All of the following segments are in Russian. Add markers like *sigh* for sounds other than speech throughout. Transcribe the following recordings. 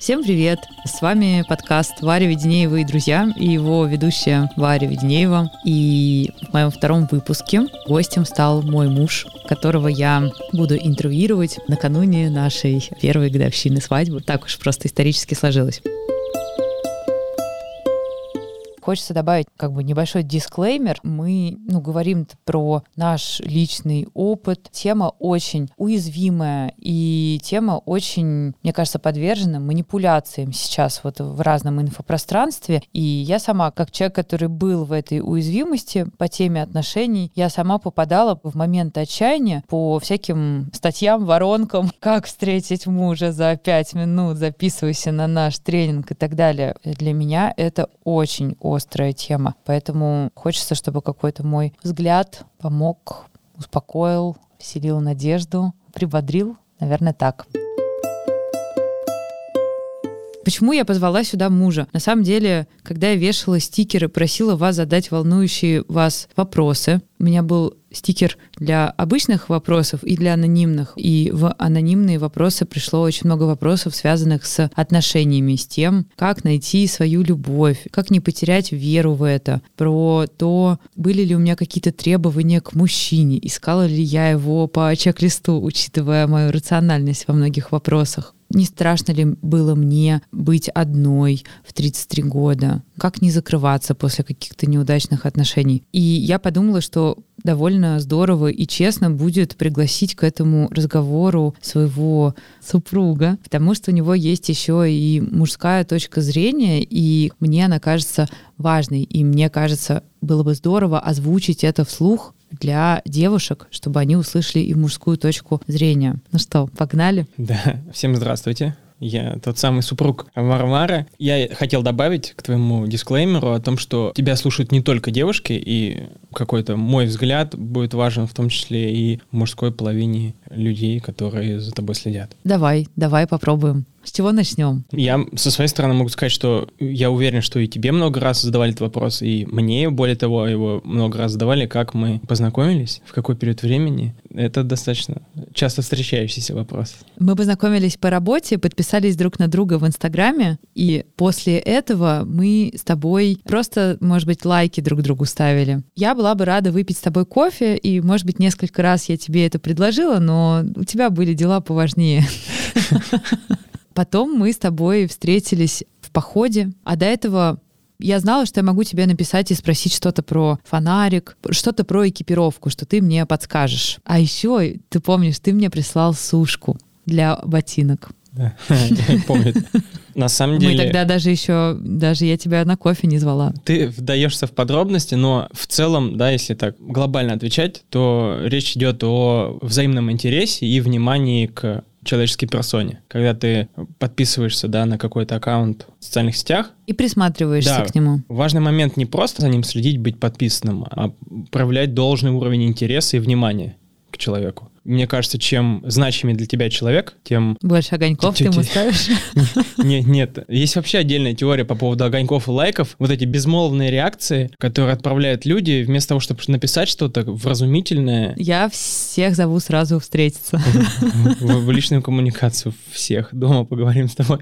Всем привет! С вами подкаст Варя Веденеева и друзья, и его ведущая Варя Веденеева. И в моем втором выпуске гостем стал мой муж, которого я буду интервьюировать накануне нашей первой годовщины свадьбы. Так уж просто исторически сложилось. Хочется добавить как бы небольшой дисклеймер. Мы ну, говорим про наш личный опыт. Тема очень уязвимая и тема очень, мне кажется, подвержена манипуляциям сейчас вот в разном инфопространстве. И я сама, как человек, который был в этой уязвимости по теме отношений, я сама попадала в момент отчаяния по всяким статьям, воронкам, *laughs* как встретить мужа за пять минут, записывайся на наш тренинг и так далее. Для меня это очень острая тема. Поэтому хочется, чтобы какой-то мой взгляд помог, успокоил, вселил надежду, прибодрил. Наверное, так. Почему я позвала сюда мужа? На самом деле, когда я вешала стикеры, просила вас задать волнующие вас вопросы, у меня был стикер для обычных вопросов и для анонимных. И в анонимные вопросы пришло очень много вопросов, связанных с отношениями, с тем, как найти свою любовь, как не потерять веру в это, про то, были ли у меня какие-то требования к мужчине, искала ли я его по чек-листу, учитывая мою рациональность во многих вопросах. Не страшно ли было мне быть одной в 33 года? Как не закрываться после каких-то неудачных отношений? И я подумала, что довольно здорово и честно будет пригласить к этому разговору своего супруга, потому что у него есть еще и мужская точка зрения, и мне она кажется важной, и мне кажется, было бы здорово озвучить это вслух для девушек, чтобы они услышали и мужскую точку зрения. Ну что, погнали? Да, всем здравствуйте. Я тот самый супруг Варвара. Я хотел добавить к твоему дисклеймеру о том, что тебя слушают не только девушки, и какой-то мой взгляд будет важен в том числе и мужской половине людей, которые за тобой следят. Давай, давай попробуем. С чего начнем? Я со своей стороны могу сказать, что я уверен, что и тебе много раз задавали этот вопрос, и мне, более того, его много раз задавали, как мы познакомились, в какой период времени. Это достаточно часто встречающийся вопрос. Мы познакомились по работе, подписались друг на друга в Инстаграме, и после этого мы с тобой просто, может быть, лайки друг другу ставили. Я была бы рада выпить с тобой кофе, и, может быть, несколько раз я тебе это предложила, но у тебя были дела поважнее. *laughs* Потом мы с тобой встретились в походе, а до этого я знала, что я могу тебе написать и спросить что-то про фонарик, что-то про экипировку, что ты мне подскажешь. А еще, ты помнишь, ты мне прислал сушку для ботинок. Да, *laughs* помню. На самом деле... Мы тогда даже еще, даже я тебя на кофе не звала. Ты вдаешься в подробности, но в целом, да, если так глобально отвечать, то речь идет о взаимном интересе и внимании к человеческой персоне. Когда ты подписываешься да, на какой-то аккаунт в социальных сетях. И присматриваешься да, к нему. Важный момент не просто за ним следить, быть подписанным, а проявлять должный уровень интереса и внимания к человеку. Мне кажется, чем значимее для тебя человек, тем... Больше огоньков ты ему ставишь? *laughs* Нет, нет. Есть вообще отдельная теория по поводу огоньков и лайков. Вот эти безмолвные реакции, которые отправляют люди, вместо того, чтобы написать что-то вразумительное. Я всех зову сразу встретиться. *laughs* В личную коммуникацию всех. Дома поговорим с тобой.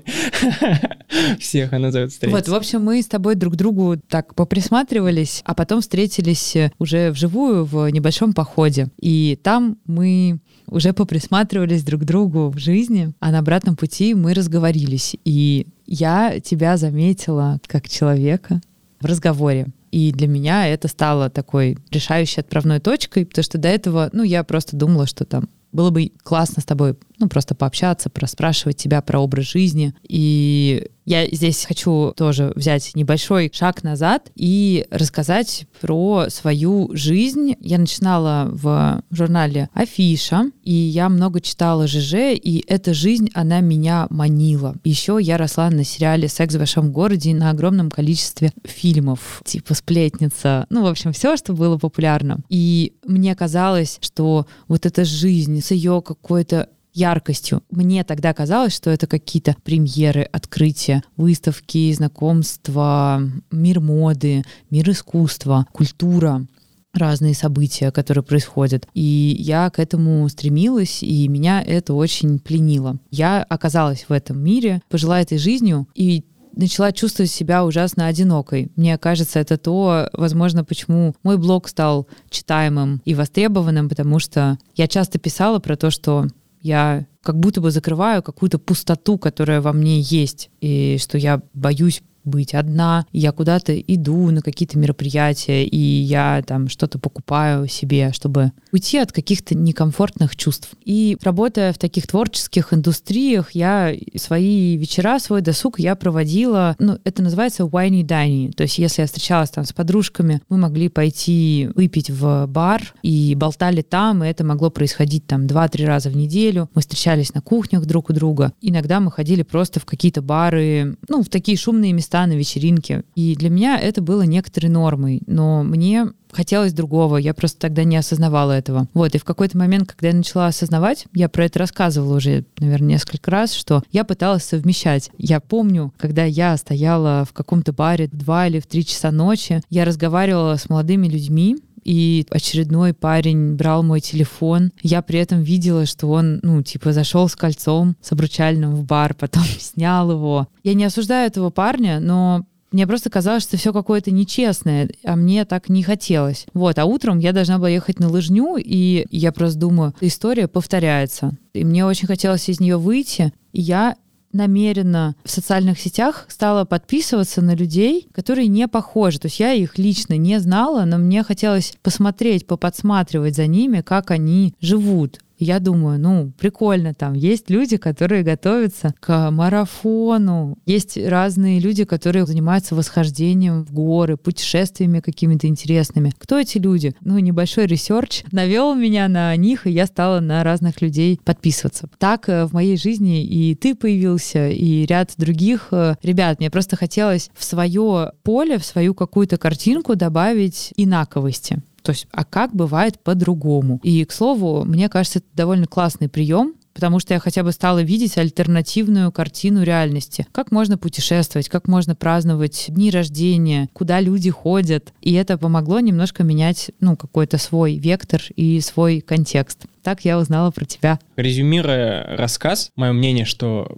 *laughs* Всех она зовет встретиться. Вот, в общем, мы с тобой друг другу так поприсматривались, а потом встретились уже вживую в небольшом походе. И там мы уже поприсматривались друг к другу в жизни, а на обратном пути мы разговорились. И я тебя заметила как человека в разговоре. И для меня это стало такой решающей отправной точкой, потому что до этого, ну, я просто думала, что там было бы классно с тобой, ну, просто пообщаться, проспрашивать тебя про образ жизни. И я здесь хочу тоже взять небольшой шаг назад и рассказать про свою жизнь. Я начинала в журнале «Афиша», и я много читала ЖЖ, и эта жизнь, она меня манила. Еще я росла на сериале «Секс в большом городе» на огромном количестве фильмов, типа «Сплетница», ну, в общем, все, что было популярно. И мне казалось, что вот эта жизнь с ее какой-то яркостью. Мне тогда казалось, что это какие-то премьеры, открытия, выставки, знакомства, мир моды, мир искусства, культура. разные события, которые происходят. И я к этому стремилась, и меня это очень пленило. Я оказалась в этом мире, пожила этой жизнью, и начала чувствовать себя ужасно одинокой. Мне кажется, это то, возможно, почему мой блог стал читаемым и востребованным, потому что я часто писала про то, что я как будто бы закрываю какую-то пустоту, которая во мне есть, и что я боюсь быть одна, я куда-то иду на какие-то мероприятия, и я там что-то покупаю себе, чтобы уйти от каких-то некомфортных чувств. И работая в таких творческих индустриях, я свои вечера, свой досуг я проводила, ну, это называется wine dining, то есть если я встречалась там с подружками, мы могли пойти выпить в бар и болтали там, и это могло происходить там 2-3 раза в неделю. Мы встречались на кухнях друг у друга. Иногда мы ходили просто в какие-то бары, ну, в такие шумные места, места на вечеринке. И для меня это было некоторой нормой, но мне хотелось другого, я просто тогда не осознавала этого. Вот, и в какой-то момент, когда я начала осознавать, я про это рассказывала уже, наверное, несколько раз, что я пыталась совмещать. Я помню, когда я стояла в каком-то баре в 2 или в 3 часа ночи, я разговаривала с молодыми людьми, и очередной парень брал мой телефон. Я при этом видела, что он, ну, типа, зашел с кольцом, с обручальным в бар, потом *laughs* снял его. Я не осуждаю этого парня, но мне просто казалось, что все какое-то нечестное, а мне так не хотелось. Вот, а утром я должна была ехать на лыжню, и я просто думаю, история повторяется. И мне очень хотелось из нее выйти, и я намеренно в социальных сетях стала подписываться на людей, которые не похожи. То есть я их лично не знала, но мне хотелось посмотреть, поподсматривать за ними, как они живут я думаю, ну, прикольно там. Есть люди, которые готовятся к марафону. Есть разные люди, которые занимаются восхождением в горы, путешествиями какими-то интересными. Кто эти люди? Ну, небольшой research навел меня на них, и я стала на разных людей подписываться. Так э, в моей жизни и ты появился, и ряд других э, ребят. Мне просто хотелось в свое поле, в свою какую-то картинку добавить инаковости. То есть, а как бывает по-другому? И, к слову, мне кажется, это довольно классный прием, потому что я хотя бы стала видеть альтернативную картину реальности. Как можно путешествовать, как можно праздновать дни рождения, куда люди ходят. И это помогло немножко менять, ну, какой-то свой вектор и свой контекст. Так я узнала про тебя. Резюмируя рассказ, мое мнение, что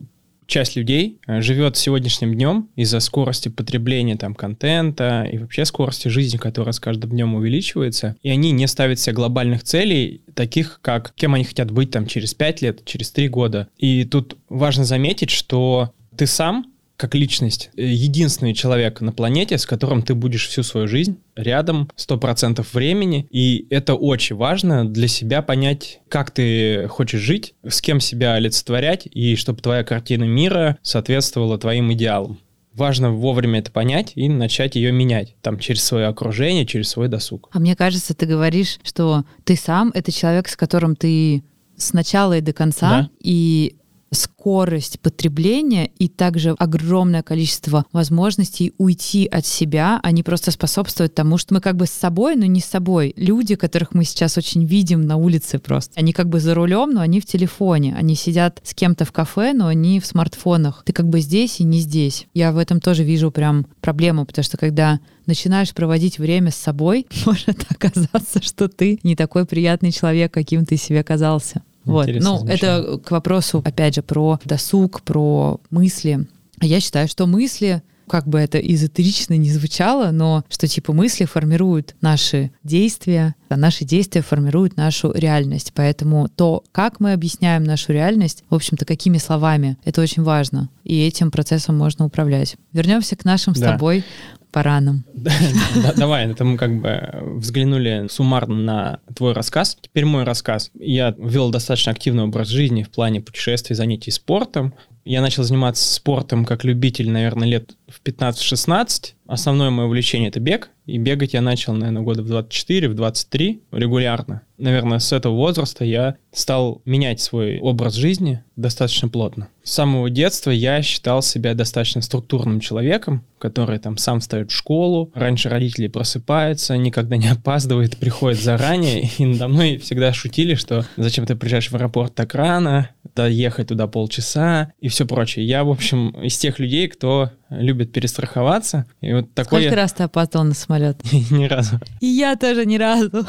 часть людей э, живет сегодняшним днем из-за скорости потребления там контента и вообще скорости жизни, которая с каждым днем увеличивается, и они не ставят себе глобальных целей, таких как кем они хотят быть там через 5 лет, через 3 года. И тут важно заметить, что ты сам как личность, э, единственный человек на планете, с которым ты будешь всю свою жизнь рядом 100% времени. И это очень важно для себя понять, как ты хочешь жить, с кем себя олицетворять, и чтобы твоя картина мира соответствовала твоим идеалам. Важно вовремя это понять и начать ее менять, там, через свое окружение, через свой досуг. А мне кажется, ты говоришь, что ты сам — это человек, с которым ты с начала и до конца, да. и скорость потребления и также огромное количество возможностей уйти от себя, они просто способствуют тому, что мы как бы с собой, но не с собой. Люди, которых мы сейчас очень видим на улице просто, они как бы за рулем, но они в телефоне. Они сидят с кем-то в кафе, но они в смартфонах. Ты как бы здесь и не здесь. Я в этом тоже вижу прям проблему, потому что когда начинаешь проводить время с собой, *laughs* может оказаться, что ты не такой приятный человек, каким ты себе казался. Вот. Ну, это к вопросу, опять же, про досуг, про мысли. Я считаю, что мысли как бы это эзотерично не звучало, но что типа мысли формируют наши действия, а наши действия формируют нашу реальность. Поэтому то, как мы объясняем нашу реальность, в общем-то, какими словами, это очень важно. И этим процессом можно управлять. Вернемся к нашим да. с тобой по ранам. *laughs* Давай, это мы как бы взглянули суммарно на твой рассказ. Теперь мой рассказ. Я вел достаточно активный образ жизни в плане путешествий, занятий спортом. Я начал заниматься спортом как любитель, наверное, лет в 15-16. Основное мое увлечение — это бег. И бегать я начал, наверное, года в 24, в 23 регулярно. Наверное, с этого возраста я стал менять свой образ жизни достаточно плотно. С самого детства я считал себя достаточно структурным человеком, который там сам встает в школу, раньше родители просыпаются, никогда не опаздывает, приходит заранее, и надо мной всегда шутили, что зачем ты приезжаешь в аэропорт так рано, доехать туда полчаса и все прочее. Я, в общем, из тех людей, кто любит перестраховаться. И вот такой Сколько я... раз ты опоздал на самолет? *laughs* Ни разу. И я тоже ни разу.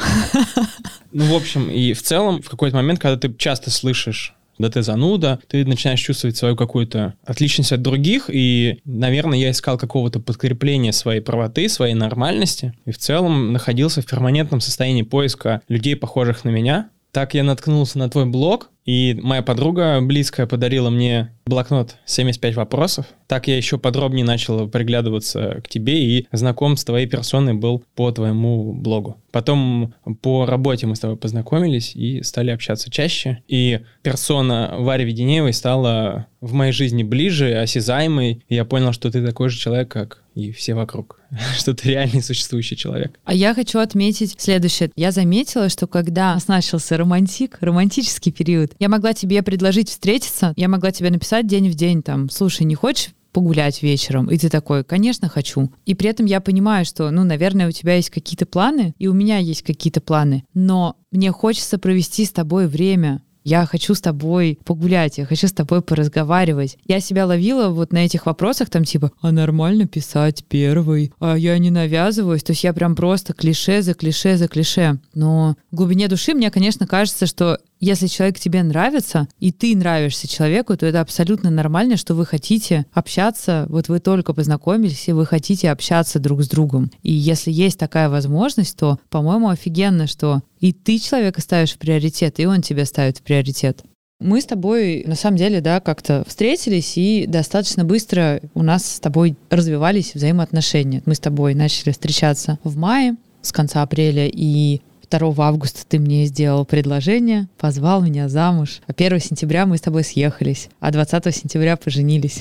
Ну, в общем, и в целом, в какой-то момент, когда ты часто слышишь да ты зануда, ты начинаешь чувствовать свою какую-то отличность от других, и, наверное, я искал какого-то подкрепления своей правоты, своей нормальности, и в целом находился в перманентном состоянии поиска людей, похожих на меня. Так я наткнулся на твой блог, и моя подруга близкая подарила мне блокнот 75 вопросов. Так я еще подробнее начал приглядываться к тебе и знаком с твоей персоной был по твоему блогу. Потом по работе мы с тобой познакомились и стали общаться чаще. И персона Вари Веденеевой стала в моей жизни ближе, осязаемой. И я понял, что ты такой же человек, как и все вокруг. *laughs* что ты реальный существующий человек. А я хочу отметить следующее. Я заметила, что когда начался романтик, романтический период, я могла тебе предложить встретиться, я могла тебе написать день в день, там, слушай, не хочешь погулять вечером. И ты такой, конечно, хочу. И при этом я понимаю, что, ну, наверное, у тебя есть какие-то планы, и у меня есть какие-то планы, но мне хочется провести с тобой время. Я хочу с тобой погулять, я хочу с тобой поразговаривать. Я себя ловила вот на этих вопросах, там типа, а нормально писать первый, а я не навязываюсь. То есть я прям просто клише за клише за клише. Но в глубине души мне, конечно, кажется, что если человек тебе нравится, и ты нравишься человеку, то это абсолютно нормально, что вы хотите общаться, вот вы только познакомились, и вы хотите общаться друг с другом. И если есть такая возможность, то, по-моему, офигенно, что и ты человека ставишь в приоритет, и он тебя ставит в приоритет. Мы с тобой, на самом деле, да, как-то встретились, и достаточно быстро у нас с тобой развивались взаимоотношения. Мы с тобой начали встречаться в мае, с конца апреля, и 2 августа ты мне сделал предложение, позвал меня замуж. А 1 сентября мы с тобой съехались, а 20 сентября поженились.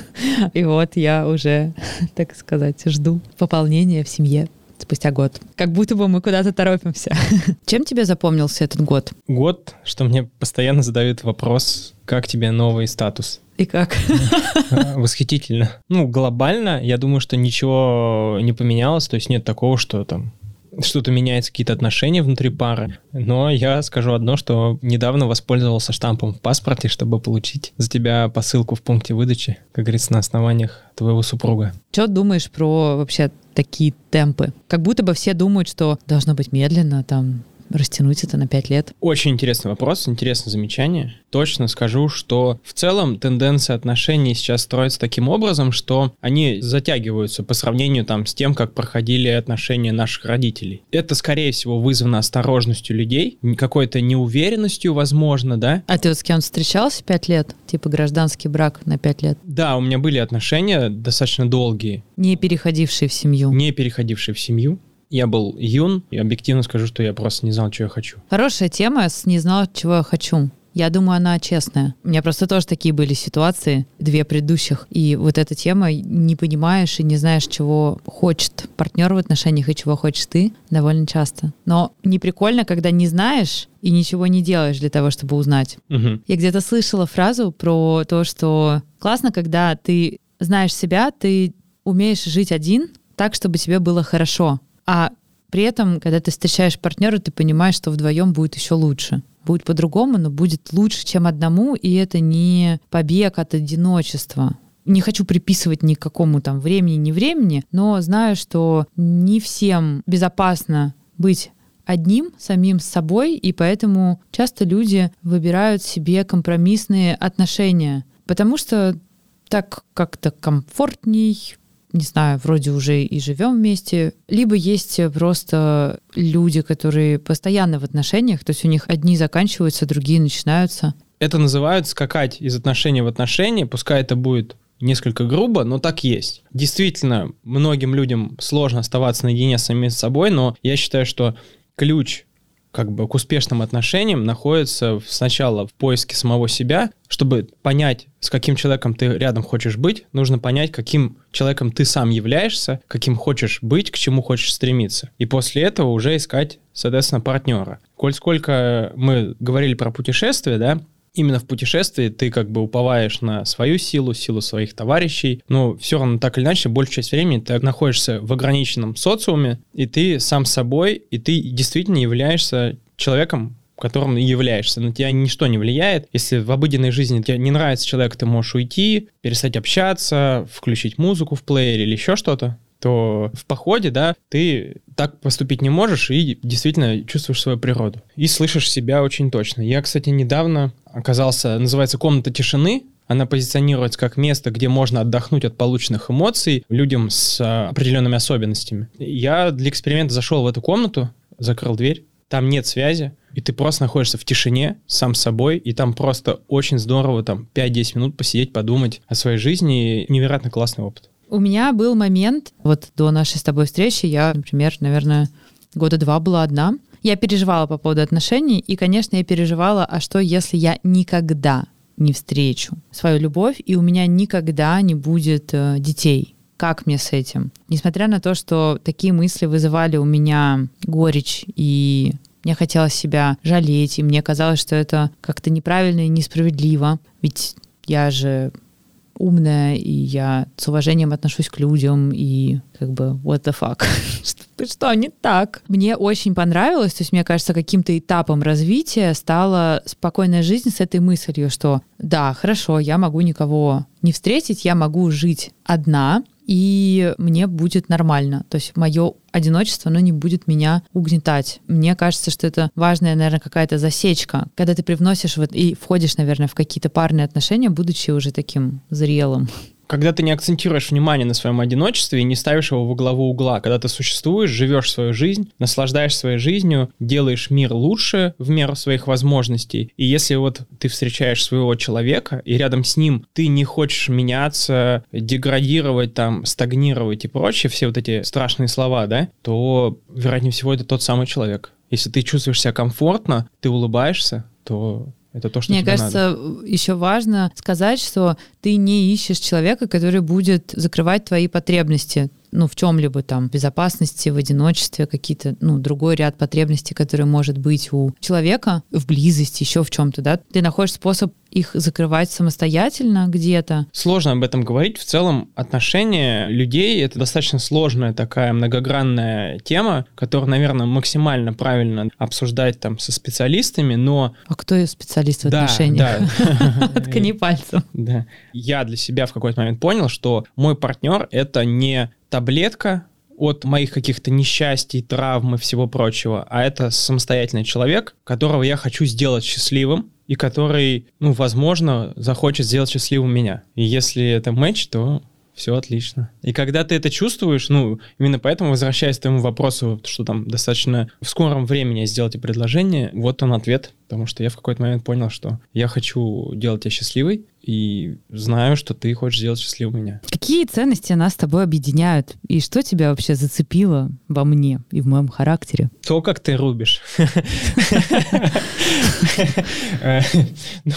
*laughs* И вот я уже, *laughs* так сказать, жду пополнения в семье спустя год. Как будто бы мы куда-то торопимся. *laughs* Чем тебе запомнился этот год? Год, что мне постоянно задают вопрос, как тебе новый статус? И как? Восхитительно. Ну, глобально, я думаю, что ничего не поменялось, то есть нет такого, что там что-то меняется, какие-то отношения внутри пары. Но я скажу одно, что недавно воспользовался штампом в паспорте, чтобы получить за тебя посылку в пункте выдачи, как говорится, на основаниях твоего супруга. Что думаешь про вообще такие темпы? Как будто бы все думают, что должно быть медленно, там растянуть это на 5 лет? Очень интересный вопрос, интересное замечание. Точно скажу, что в целом тенденция отношений сейчас строится таким образом, что они затягиваются по сравнению там с тем, как проходили отношения наших родителей. Это, скорее всего, вызвано осторожностью людей, какой-то неуверенностью, возможно, да? А ты вот с кем встречался 5 лет? Типа гражданский брак на 5 лет? Да, у меня были отношения достаточно долгие. Не переходившие в семью? Не переходившие в семью. Я был юн, и объективно скажу, что я просто не знал, что я хочу. Хорошая тема с «не знал, чего я хочу». Я думаю, она честная. У меня просто тоже такие были ситуации, две предыдущих. И вот эта тема, не понимаешь и не знаешь, чего хочет партнер в отношениях и чего хочешь ты, довольно часто. Но не прикольно, когда не знаешь и ничего не делаешь для того, чтобы узнать. Угу. Я где-то слышала фразу про то, что классно, когда ты знаешь себя, ты умеешь жить один так, чтобы тебе было хорошо. А при этом, когда ты встречаешь партнера, ты понимаешь, что вдвоем будет еще лучше. Будет по-другому, но будет лучше, чем одному, и это не побег от одиночества. Не хочу приписывать ни к какому там времени, ни времени, но знаю, что не всем безопасно быть одним, самим с собой, и поэтому часто люди выбирают себе компромиссные отношения, потому что так как-то комфортней, не знаю, вроде уже и живем вместе, либо есть просто люди, которые постоянно в отношениях, то есть у них одни заканчиваются, другие начинаются. Это называют скакать из отношения в отношения, пускай это будет несколько грубо, но так есть. Действительно, многим людям сложно оставаться наедине с самим собой, но я считаю, что ключ как бы к успешным отношениям находится сначала в поиске самого себя. Чтобы понять, с каким человеком ты рядом хочешь быть, нужно понять, каким человеком ты сам являешься, каким хочешь быть, к чему хочешь стремиться. И после этого уже искать, соответственно, партнера. Коль сколько мы говорили про путешествия, да, именно в путешествии ты как бы уповаешь на свою силу, силу своих товарищей, но все равно так или иначе большую часть времени ты находишься в ограниченном социуме, и ты сам собой, и ты действительно являешься человеком, которым являешься. На тебя ничто не влияет. Если в обыденной жизни тебе не нравится человек, ты можешь уйти, перестать общаться, включить музыку в плеере или еще что-то то в походе, да, ты так поступить не можешь и действительно чувствуешь свою природу. И слышишь себя очень точно. Я, кстати, недавно оказался, называется «Комната тишины», она позиционируется как место, где можно отдохнуть от полученных эмоций людям с а, определенными особенностями. Я для эксперимента зашел в эту комнату, закрыл дверь, там нет связи, и ты просто находишься в тишине сам с собой, и там просто очень здорово там 5-10 минут посидеть, подумать о своей жизни. Невероятно классный опыт. У меня был момент, вот до нашей с тобой встречи, я, например, наверное, года два была одна. Я переживала по поводу отношений, и, конечно, я переживала, а что, если я никогда не встречу свою любовь, и у меня никогда не будет э, детей? Как мне с этим? Несмотря на то, что такие мысли вызывали у меня горечь и мне хотелось себя жалеть, и мне казалось, что это как-то неправильно и несправедливо. Ведь я же умная, и я с уважением отношусь к людям, и как бы what the fuck, *laughs* что, что не так? Мне очень понравилось, то есть мне кажется, каким-то этапом развития стала спокойная жизнь с этой мыслью, что да, хорошо, я могу никого не встретить, я могу жить одна, и мне будет нормально. То есть мое одиночество, оно не будет меня угнетать. Мне кажется, что это важная, наверное, какая-то засечка, когда ты привносишь вот и входишь, наверное, в какие-то парные отношения, будучи уже таким зрелым когда ты не акцентируешь внимание на своем одиночестве и не ставишь его во главу угла, когда ты существуешь, живешь свою жизнь, наслаждаешься своей жизнью, делаешь мир лучше в меру своих возможностей. И если вот ты встречаешь своего человека, и рядом с ним ты не хочешь меняться, деградировать, там, стагнировать и прочее, все вот эти страшные слова, да, то, вероятнее всего, это тот самый человек. Если ты чувствуешь себя комфортно, ты улыбаешься, то это то, что Мне кажется, надо. еще важно сказать, что ты не ищешь человека, который будет закрывать твои потребности ну, в чем-либо там, безопасности, в одиночестве, какие-то, ну, другой ряд потребностей, которые может быть у человека, в близости, еще в чем-то, да, ты находишь способ их закрывать самостоятельно где-то. Сложно об этом говорить. В целом отношения людей — это достаточно сложная такая многогранная тема, которую, наверное, максимально правильно обсуждать там со специалистами, но... А кто специалист в отношениях? Да, *laughs* да. Ткани пальцем. Да. Я для себя в какой-то момент понял, что мой партнер — это не таблетка от моих каких-то несчастий, травм и всего прочего, а это самостоятельный человек, которого я хочу сделать счастливым, и который, ну, возможно, захочет сделать счастливым меня. И если это матч, то все отлично. И когда ты это чувствуешь, ну, именно поэтому, возвращаясь к тому вопросу, что там достаточно в скором времени сделайте предложение, вот он ответ, потому что я в какой-то момент понял, что я хочу делать тебя счастливой, и знаю, что ты хочешь сделать счастливым меня. Какие ценности нас с тобой объединяют? И что тебя вообще зацепило во мне и в моем характере? То, как ты рубишь.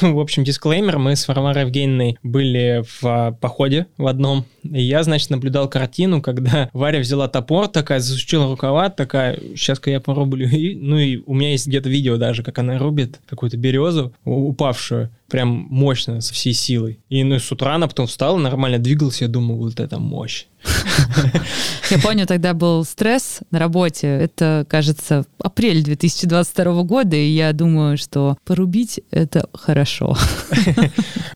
Ну, в общем, дисклеймер. Мы с Варварой Евгеньевной были в походе в одном. И я, значит, наблюдал картину, когда Варя взяла топор, такая засучила рукава, такая, сейчас-ка я порублю. И, ну и у меня есть где-то видео даже, как она рубит какую-то березу упавшую прям мощно, со всей силой. И ну, с утра она потом встала, нормально двигалась, я думаю, вот это мощь. Я помню, тогда был стресс на работе. Это, кажется, апрель 2022 года, и я думаю, что порубить — это хорошо.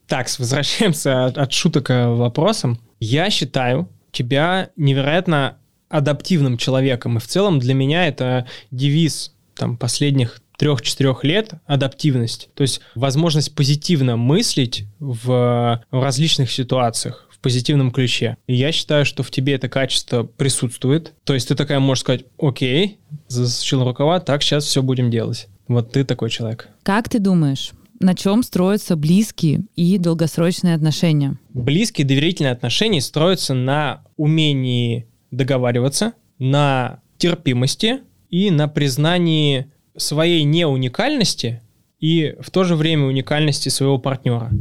Так, возвращаемся от, от шуток к вопросам. Я считаю тебя невероятно адаптивным человеком, и в целом для меня это девиз там, последних трех-четырех лет адаптивность, то есть возможность позитивно мыслить в, в различных ситуациях в позитивном ключе. И я считаю, что в тебе это качество присутствует. То есть ты такая можешь сказать, окей, засучил рукава, так сейчас все будем делать. Вот ты такой человек. Как ты думаешь, на чем строятся близкие и долгосрочные отношения? Близкие доверительные отношения строятся на умении договариваться, на терпимости и на признании своей неуникальности и в то же время уникальности своего партнера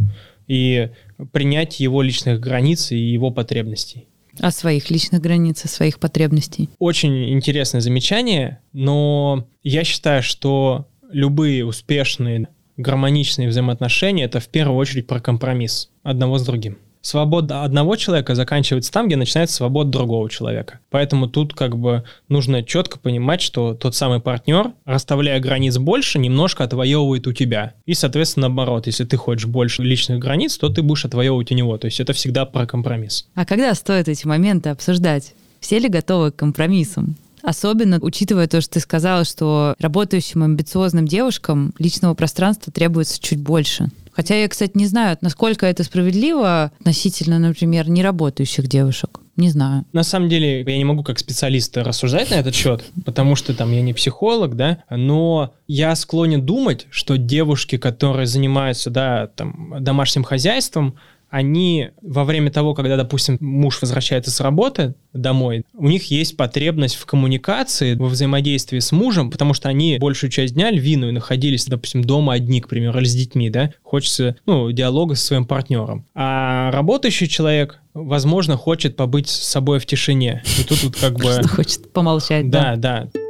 и принять его личных границ и его потребностей. О своих личных границах, своих потребностей. Очень интересное замечание, но я считаю, что любые успешные гармоничные взаимоотношения — это в первую очередь про компромисс одного с другим свобода одного человека заканчивается там, где начинается свобода другого человека. Поэтому тут как бы нужно четко понимать, что тот самый партнер, расставляя границ больше, немножко отвоевывает у тебя. И, соответственно, наоборот, если ты хочешь больше личных границ, то ты будешь отвоевывать у него. То есть это всегда про компромисс. А когда стоит эти моменты обсуждать? Все ли готовы к компромиссам? Особенно учитывая то, что ты сказала, что работающим амбициозным девушкам личного пространства требуется чуть больше. Хотя я, кстати, не знаю, насколько это справедливо относительно, например, неработающих девушек. Не знаю. На самом деле, я не могу как специалист рассуждать на этот счет, потому что там я не психолог, да, но я склонен думать, что девушки, которые занимаются, да, там, домашним хозяйством, они во время того, когда, допустим, муж возвращается с работы домой, у них есть потребность в коммуникации, во взаимодействии с мужем, потому что они большую часть дня, львиную, находились, допустим, дома одни, к примеру, или с детьми, да, хочется, ну, диалога со своим партнером. А работающий человек, возможно, хочет побыть с собой в тишине. И тут вот как бы... Хочет помолчать, да. Да, да.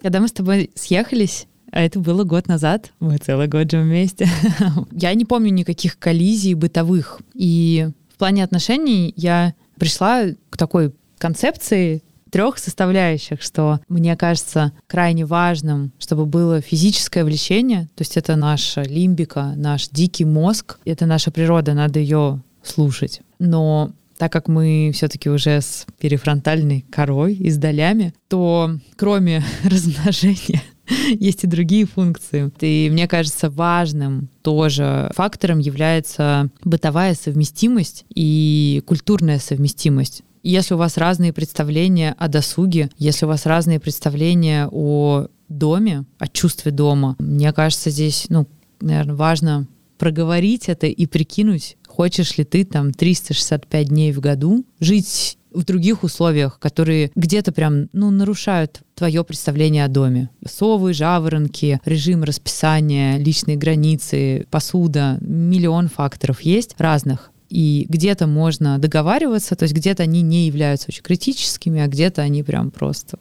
Когда мы с тобой съехались, а это было год назад. Мы целый год живем вместе. *laughs* я не помню никаких коллизий бытовых. И в плане отношений я пришла к такой концепции трех составляющих, что мне кажется крайне важным, чтобы было физическое влечение, то есть это наша лимбика, наш дикий мозг, это наша природа, надо ее слушать. Но так как мы все-таки уже с перифронтальной корой и с долями, то кроме *laughs* размножения *laughs* есть и другие функции. И мне кажется, важным тоже фактором является бытовая совместимость и культурная совместимость. Если у вас разные представления о досуге, если у вас разные представления о доме, о чувстве дома, мне кажется, здесь, ну, наверное, важно проговорить это и прикинуть, хочешь ли ты там 365 дней в году жить в других условиях, которые где-то прям, ну, нарушают твое представление о доме. Совы, жаворонки, режим расписания, личные границы, посуда, миллион факторов есть разных. И где-то можно договариваться, то есть где-то они не являются очень критическими, а где-то они прям просто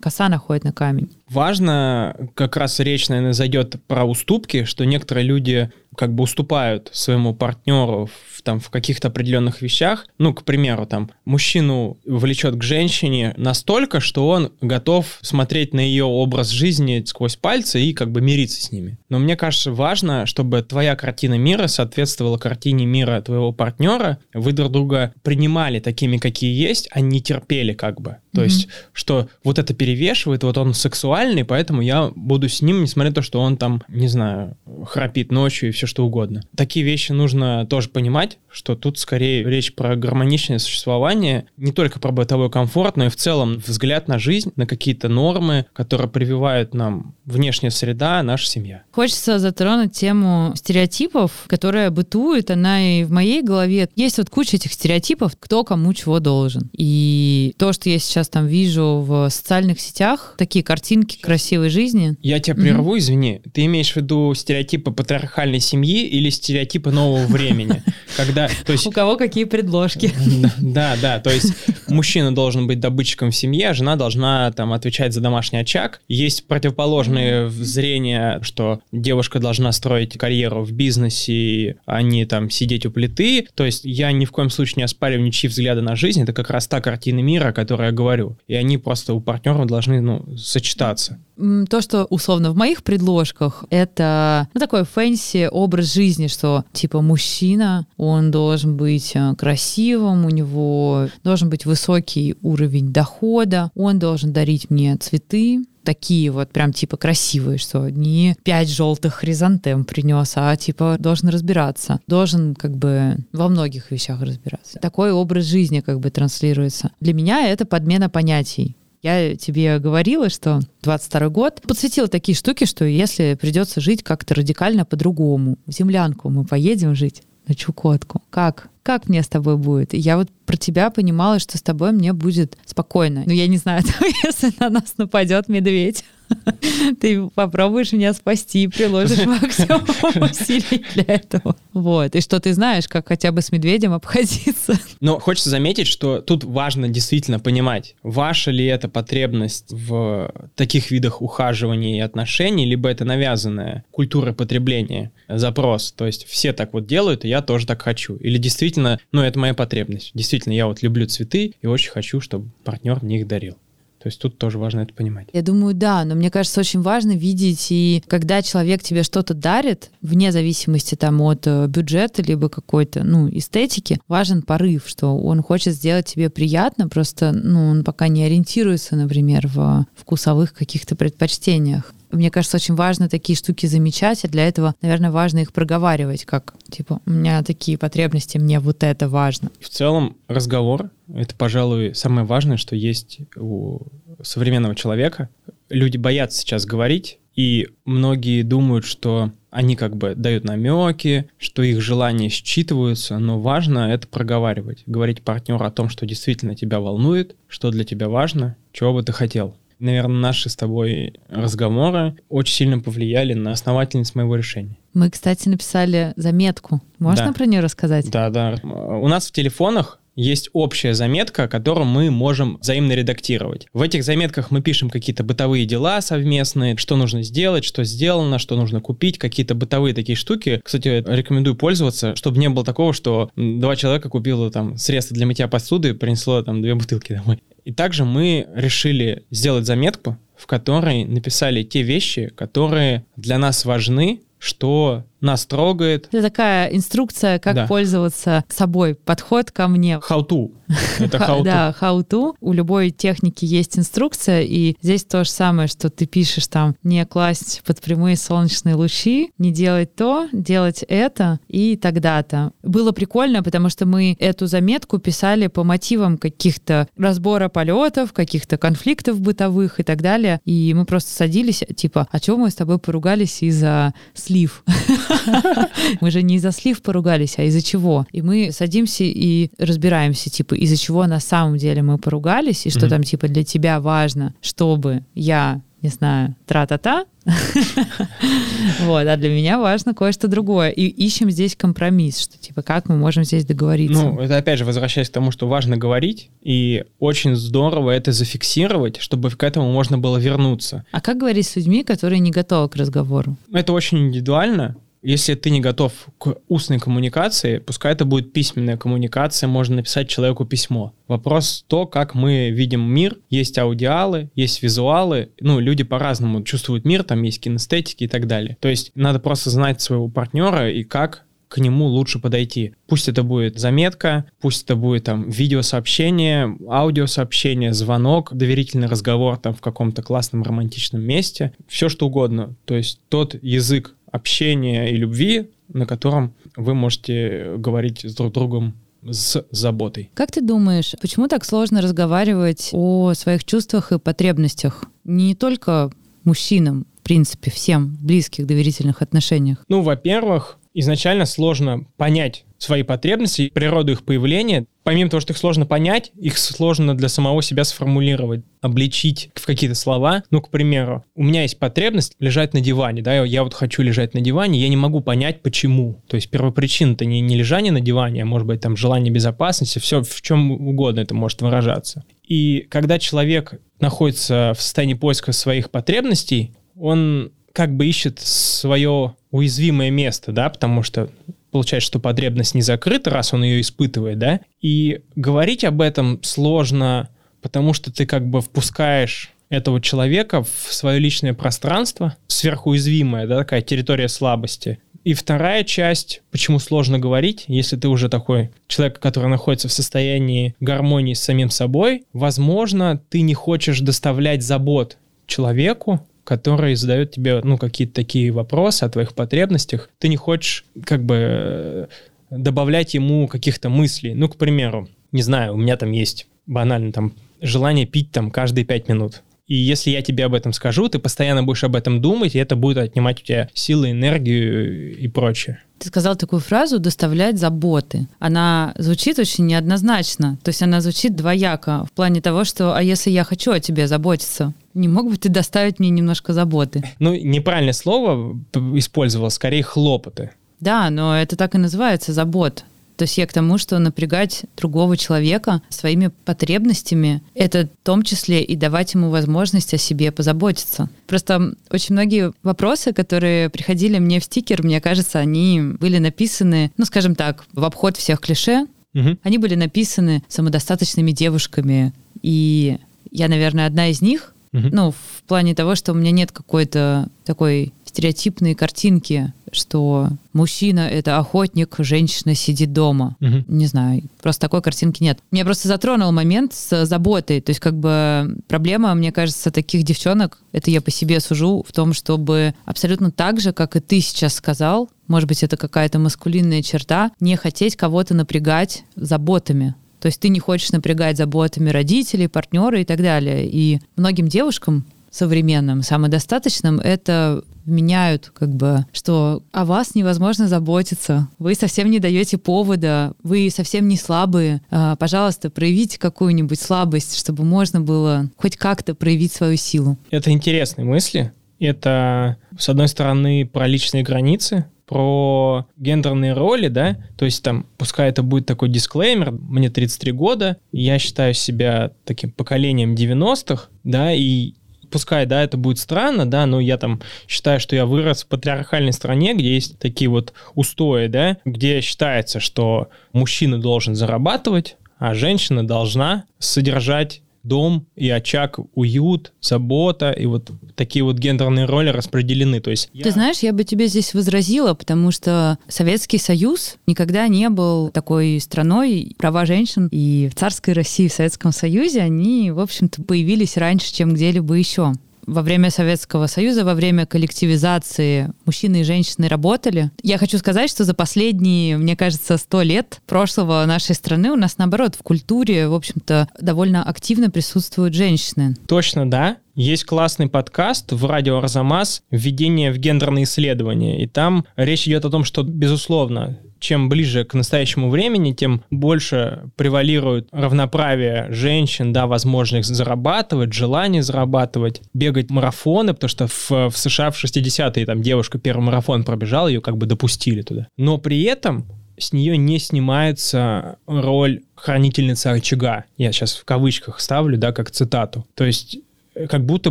коса находит на камень. Важно, как раз речь, наверное, зайдет про уступки, что некоторые люди как бы уступают своему партнеру в, там, в каких-то определенных вещах. Ну, к примеру, там, мужчину влечет к женщине настолько, что он готов смотреть на ее образ жизни сквозь пальцы и как бы мириться с ними. Но мне кажется, важно, чтобы твоя картина мира соответствовала картине мира твоего партнера, вы друг друга принимали такими, какие есть, а не терпели как бы. То mm-hmm. есть, что вот это перевешивает, вот он сексуальный, поэтому я буду с ним, несмотря на то, что он там, не знаю, храпит ночью и все что угодно. Такие вещи нужно тоже понимать, что тут скорее речь про гармоничное существование, не только про бытовой комфорт, но и в целом взгляд на жизнь, на какие-то нормы, которые прививают нам внешняя среда, наша семья. Хочется затронуть тему стереотипов, которая бытует, она и в моей голове. Есть вот куча этих стереотипов, кто кому чего должен. И то, что я сейчас там вижу в социальных сетях, такие картинки красивой жизни. Я тебя прерву, mm-hmm. извини. Ты имеешь в виду стереотипы патриархальной семьи, семьи или стереотипы нового времени. Когда, то есть, У кого какие предложки. *laughs* Да, да, то есть мужчина должен быть добытчиком в семье, а жена должна там отвечать за домашний очаг. Есть противоположные зрения, что девушка должна строить карьеру в бизнесе, а не там сидеть у плиты. То есть я ни в коем случае не оспариваю ничьи взгляды на жизнь, это как раз та картина мира, о которой я говорю. И они просто у партнеров должны ну, сочетаться то, что условно в моих предложках, это ну, такой fancy образ жизни, что типа мужчина, он должен быть э, красивым, у него должен быть высокий уровень дохода, он должен дарить мне цветы, такие вот прям типа красивые, что не пять желтых хризантем принес, а типа должен разбираться, должен как бы во многих вещах разбираться. Такой образ жизни как бы транслируется. Для меня это подмена понятий. Я тебе говорила, что 22 год подсветила такие штуки, что если придется жить как-то радикально по-другому, в землянку мы поедем жить, на Чукотку. Как? как мне с тобой будет? Я вот про тебя понимала, что с тобой мне будет спокойно. Ну, я не знаю, *laughs* если на нас нападет медведь. *laughs* Ты попробуешь меня спасти, приложишь *laughs* максимум усилий для этого. Вот. И что ты знаешь, как хотя бы с медведем обходиться. *laughs* Но хочется заметить, что тут важно действительно понимать, ваша ли это потребность в таких видах ухаживания и отношений, либо это навязанная культура потребления, запрос. То есть все так вот делают, и я тоже так хочу. Или действительно, ну, это моя потребность. Действительно, я вот люблю цветы и очень хочу, чтобы партнер мне их дарил. То есть тут тоже важно это понимать. Я думаю, да, но мне кажется, очень важно видеть, и когда человек тебе что-то дарит, вне зависимости там от э, бюджета, либо какой-то, ну, эстетики, важен порыв, что он хочет сделать тебе приятно, просто, ну, он пока не ориентируется, например, в вкусовых каких-то предпочтениях. Мне кажется, очень важно такие штуки замечать, а для этого, наверное, важно их проговаривать, как, типа, у меня такие потребности, мне вот это важно. В целом разговор — это, пожалуй, самое важное, что есть у современного человека. Люди боятся сейчас говорить, и многие думают, что они как бы дают намеки, что их желания считываются, но важно это проговаривать, говорить партнеру о том, что действительно тебя волнует, что для тебя важно, чего бы ты хотел. Наверное, наши с тобой разговоры очень сильно повлияли на основательность моего решения. Мы, кстати, написали заметку. Можно да. про нее рассказать? Да, да. У нас в телефонах есть общая заметка, которую мы можем взаимно редактировать. В этих заметках мы пишем какие-то бытовые дела совместные, что нужно сделать, что сделано, что нужно купить, какие-то бытовые такие штуки. Кстати, рекомендую пользоваться, чтобы не было такого, что два человека купило там средства для мытья посуды принесло там две бутылки домой. И также мы решили сделать заметку, в которой написали те вещи, которые для нас важны, что нас трогает. Это такая инструкция, как да. пользоваться собой, подход ко мне. How to. Это how to. Да, how to. У любой техники есть инструкция, и здесь то же самое, что ты пишешь там, не класть под прямые солнечные лучи, не делать то, делать это и тогда-то. Было прикольно, потому что мы эту заметку писали по мотивам каких-то разбора полетов, каких-то конфликтов бытовых и так далее. И мы просто садились, типа, а чего мы с тобой поругались из-за слив? *laughs* *laughs* Мы же не из-за слив поругались, а из-за чего. И мы садимся и разбираемся, типа, из-за чего на самом деле мы поругались, и что там, типа, для тебя важно, чтобы я не знаю, тра-та-та. *laughs* вот, а для меня важно кое-что другое. И ищем здесь компромисс, что типа как мы можем здесь договориться. Ну, это опять же возвращаясь к тому, что важно говорить, и очень здорово это зафиксировать, чтобы к этому можно было вернуться. А как говорить с людьми, которые не готовы к разговору? Это очень индивидуально. Если ты не готов к устной коммуникации, пускай это будет письменная коммуникация, можно написать человеку письмо. Вопрос то, как мы видим мир. Есть аудиалы, есть визуалы. Ну, люди по-разному чувствуют мир, там есть кинестетики и так далее. То есть надо просто знать своего партнера и как к нему лучше подойти. Пусть это будет заметка, пусть это будет там видеосообщение, аудиосообщение, звонок, доверительный разговор там в каком-то классном романтичном месте, все что угодно. То есть тот язык, общения и любви, на котором вы можете говорить с друг другом с заботой. Как ты думаешь, почему так сложно разговаривать о своих чувствах и потребностях? Не только мужчинам, в принципе, всем в близких доверительных отношениях? Ну, во-первых, изначально сложно понять свои потребности, природу их появления. Помимо того, что их сложно понять, их сложно для самого себя сформулировать, обличить в какие-то слова. Ну, к примеру, у меня есть потребность лежать на диване, да, я вот хочу лежать на диване, я не могу понять, почему. То есть первопричина-то не, не лежание на диване, а может быть там желание безопасности, все в чем угодно это может выражаться. И когда человек находится в состоянии поиска своих потребностей, он как бы ищет свое уязвимое место, да, потому что получается, что потребность не закрыта, раз он ее испытывает, да, и говорить об этом сложно, потому что ты как бы впускаешь этого человека в свое личное пространство, сверхуязвимая, да, такая территория слабости. И вторая часть, почему сложно говорить, если ты уже такой человек, который находится в состоянии гармонии с самим собой, возможно, ты не хочешь доставлять забот человеку, который задает тебе, ну, какие-то такие вопросы о твоих потребностях, ты не хочешь, как бы, э, добавлять ему каких-то мыслей. Ну, к примеру, не знаю, у меня там есть банально там желание пить там каждые пять минут. И если я тебе об этом скажу, ты постоянно будешь об этом думать, и это будет отнимать у тебя силы, энергию и прочее. Ты сказал такую фразу «доставлять заботы». Она звучит очень неоднозначно. То есть она звучит двояко в плане того, что «а если я хочу о тебе заботиться?» Не мог бы ты доставить мне немножко заботы? Ну, неправильное слово использовал, скорее хлопоты. Да, но это так и называется забот. То есть я к тому, что напрягать другого человека своими потребностями, это в том числе и давать ему возможность о себе позаботиться. Просто очень многие вопросы, которые приходили мне в стикер, мне кажется, они были написаны, ну, скажем так, в обход всех клише. Угу. Они были написаны самодостаточными девушками. И я, наверное, одна из них. Угу. Ну, в плане того, что у меня нет какой-то такой стереотипные картинки, что мужчина — это охотник, женщина сидит дома. Угу. Не знаю, просто такой картинки нет. Меня просто затронул момент с заботой. То есть как бы проблема, мне кажется, таких девчонок, это я по себе сужу, в том, чтобы абсолютно так же, как и ты сейчас сказал, может быть, это какая-то маскулинная черта, не хотеть кого-то напрягать заботами. То есть ты не хочешь напрягать заботами родителей, партнера и так далее. И многим девушкам современным, самодостаточным, это меняют, как бы, что о вас невозможно заботиться, вы совсем не даете повода, вы совсем не слабые, а, пожалуйста, проявите какую-нибудь слабость, чтобы можно было хоть как-то проявить свою силу. Это интересные мысли. Это, с одной стороны, про личные границы, про гендерные роли, да, то есть там, пускай это будет такой дисклеймер, мне 33 года, я считаю себя таким поколением 90-х, да, и пускай, да, это будет странно, да, но я там считаю, что я вырос в патриархальной стране, где есть такие вот устои, да, где считается, что мужчина должен зарабатывать, а женщина должна содержать дом и очаг, уют, забота, и вот такие вот гендерные роли распределены. То есть я... Ты знаешь, я бы тебе здесь возразила, потому что Советский Союз никогда не был такой страной права женщин, и в царской России, в Советском Союзе они, в общем-то, появились раньше, чем где-либо еще во время Советского Союза, во время коллективизации мужчины и женщины работали. Я хочу сказать, что за последние, мне кажется, сто лет прошлого нашей страны у нас, наоборот, в культуре, в общем-то, довольно активно присутствуют женщины. Точно, да. Есть классный подкаст в радио Арзамас «Введение в гендерные исследования». И там речь идет о том, что, безусловно, чем ближе к настоящему времени, тем больше превалирует равноправие женщин, да, возможность зарабатывать, желание зарабатывать, бегать марафоны, потому что в, в США в 60-е там девушка первый марафон пробежала, ее как бы допустили туда. Но при этом с нее не снимается роль хранительницы очага. Я сейчас в кавычках ставлю, да, как цитату. То есть э, как будто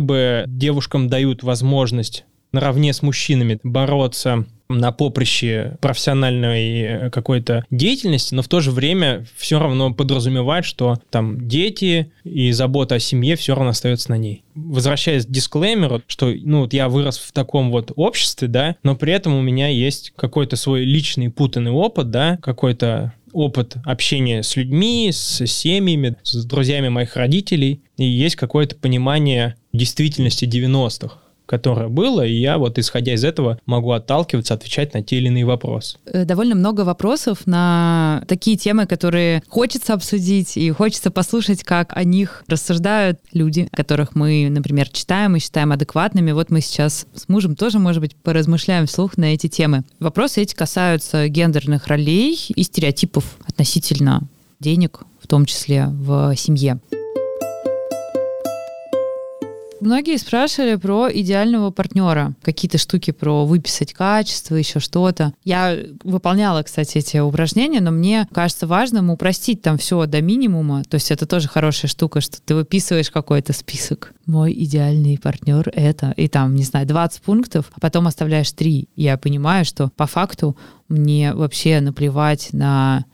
бы девушкам дают возможность наравне с мужчинами бороться на поприще профессиональной э, какой-то деятельности, но в то же время все равно подразумевает, что там дети и забота о семье все равно остается на ней. Возвращаясь к дисклеймеру, что ну вот я вырос в таком вот обществе, да, но при этом у меня есть какой-то свой личный путанный опыт, да, какой-то опыт общения с людьми, с семьями, с друзьями моих родителей, и есть какое-то понимание действительности 90-х которое было, и я вот исходя из этого могу отталкиваться, отвечать на те или иные вопросы. Э, довольно много вопросов на такие темы, которые хочется обсудить, и хочется послушать, как о них рассуждают люди, которых мы, например, читаем и считаем адекватными. Вот мы сейчас с мужем тоже, может быть, поразмышляем вслух на эти темы. Вопросы эти касаются гендерных ролей и стереотипов относительно денег, в том числе в семье. Многие спрашивали про идеального партнера, какие-то штуки про выписать качество, еще что-то. Я выполняла, кстати, эти упражнения, но мне кажется важным упростить там все до минимума. То есть это тоже хорошая штука, что ты выписываешь какой-то список. Мой идеальный партнер это, и там, не знаю, 20 пунктов, а потом оставляешь 3. Я понимаю, что по факту мне вообще наплевать на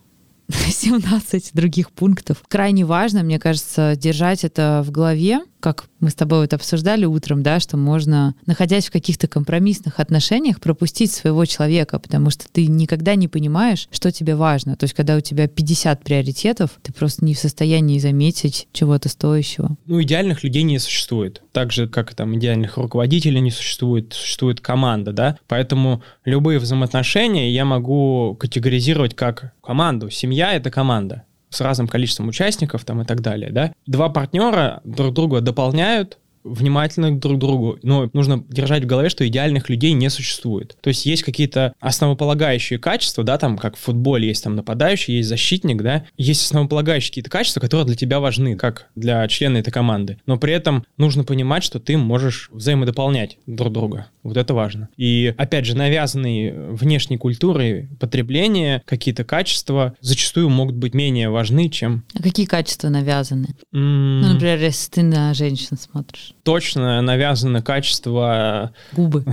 *laughs* 17 других пунктов. Крайне важно, мне кажется, держать это в голове, как мы с тобой вот обсуждали утром, да, что можно, находясь в каких-то компромиссных отношениях, пропустить своего человека, потому что ты никогда не понимаешь, что тебе важно. То есть, когда у тебя 50 приоритетов, ты просто не в состоянии заметить чего-то стоящего. Ну, идеальных людей не существует. Так же, как там идеальных руководителей не существует, существует команда, да. Поэтому любые взаимоотношения я могу категоризировать как команду. Семья — это команда с разным количеством участников там и так далее, да. Два партнера друг друга дополняют, внимательны друг к другу, но нужно держать в голове, что идеальных людей не существует. То есть есть какие-то основополагающие качества, да, там, как в футболе есть там нападающий, есть защитник, да, есть основополагающие какие-то качества, которые для тебя важны, как для члена этой команды. Но при этом нужно понимать, что ты можешь взаимодополнять друг друга. Вот это важно. И, опять же, навязанные внешней культурой потребления какие-то качества зачастую могут быть менее важны, чем... А какие качества навязаны? Mm. Ну, например, если ты на женщин смотришь. Точно навязано качество... Губы.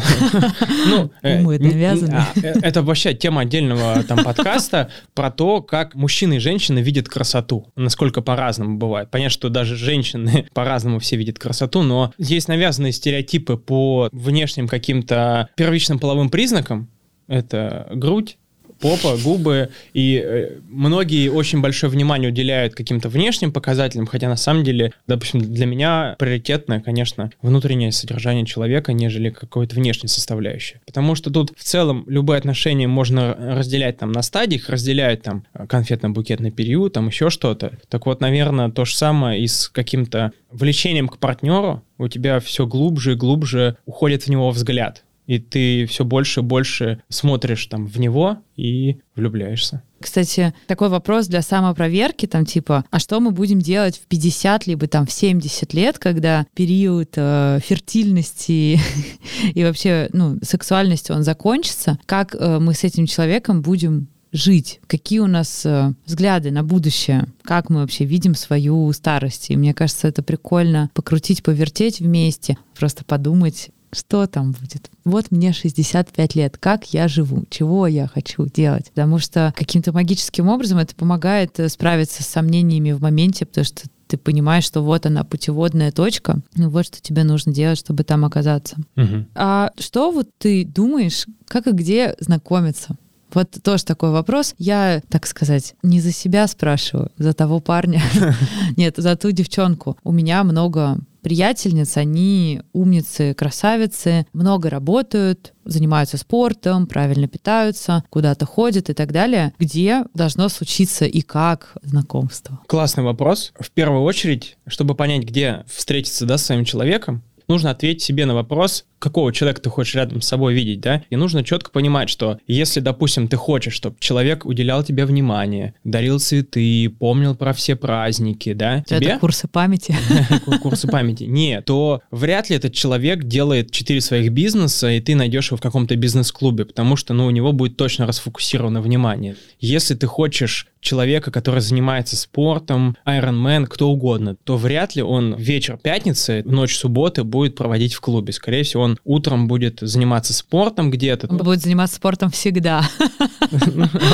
Ну, э, Губы *laughs* *laughs* навязаны. А, э, это вообще тема отдельного там *laughs* подкаста про то, как мужчины и женщины видят красоту. Насколько по-разному бывает. Понятно, что даже женщины по-разному все видят красоту, но есть навязанные стереотипы по внешним каким-то первичным половым признакам. Это грудь, попа, губы, и э, многие очень большое внимание уделяют каким-то внешним показателям, хотя на самом деле, допустим, для меня приоритетное, конечно, внутреннее содержание человека, нежели какое-то внешнее составляющее. Потому что тут в целом любые отношения можно разделять там на стадиях, разделяют там конфетно-букетный период, там еще что-то. Так вот, наверное, то же самое и с каким-то влечением к партнеру, у тебя все глубже и глубже уходит в него взгляд и ты все больше и больше смотришь там в него и влюбляешься. Кстати, такой вопрос для самопроверки, там типа, а что мы будем делать в 50 либо там в 70 лет, когда период э, фертильности *laughs* и вообще, ну, сексуальности, он закончится? Как э, мы с этим человеком будем жить, какие у нас э, взгляды на будущее, как мы вообще видим свою старость. И мне кажется, это прикольно покрутить, повертеть вместе, просто подумать, что там будет? Вот мне 65 лет, как я живу, чего я хочу делать? Потому что каким-то магическим образом это помогает э, справиться с сомнениями в моменте, потому что ты понимаешь, что вот она путеводная точка, ну вот что тебе нужно делать, чтобы там оказаться. Угу. А что вот ты думаешь, как и где знакомиться? Вот тоже такой вопрос. Я, так сказать, не за себя спрашиваю, за того парня. *laughs* Нет, за ту девчонку. У меня много приятельниц, они умницы, красавицы, много работают, занимаются спортом, правильно питаются, куда-то ходят и так далее. Где должно случиться и как знакомство? Классный вопрос. В первую очередь, чтобы понять, где встретиться да, с своим человеком, нужно ответить себе на вопрос, какого человека ты хочешь рядом с собой видеть, да? И нужно четко понимать, что если, допустим, ты хочешь, чтобы человек уделял тебе внимание, дарил цветы, помнил про все праздники, да? Тебе? Это курсы памяти. *laughs* Курсы памяти. Не, то вряд ли этот человек делает четыре своих бизнеса, и ты найдешь его в каком-то бизнес-клубе, потому что, ну, у него будет точно расфокусировано внимание. Если ты хочешь человека, который занимается спортом, Ironman, кто угодно, то вряд ли он вечер пятницы, ночь субботы будет проводить в клубе. Скорее всего, он утром будет заниматься спортом где-то. Он будет заниматься спортом всегда.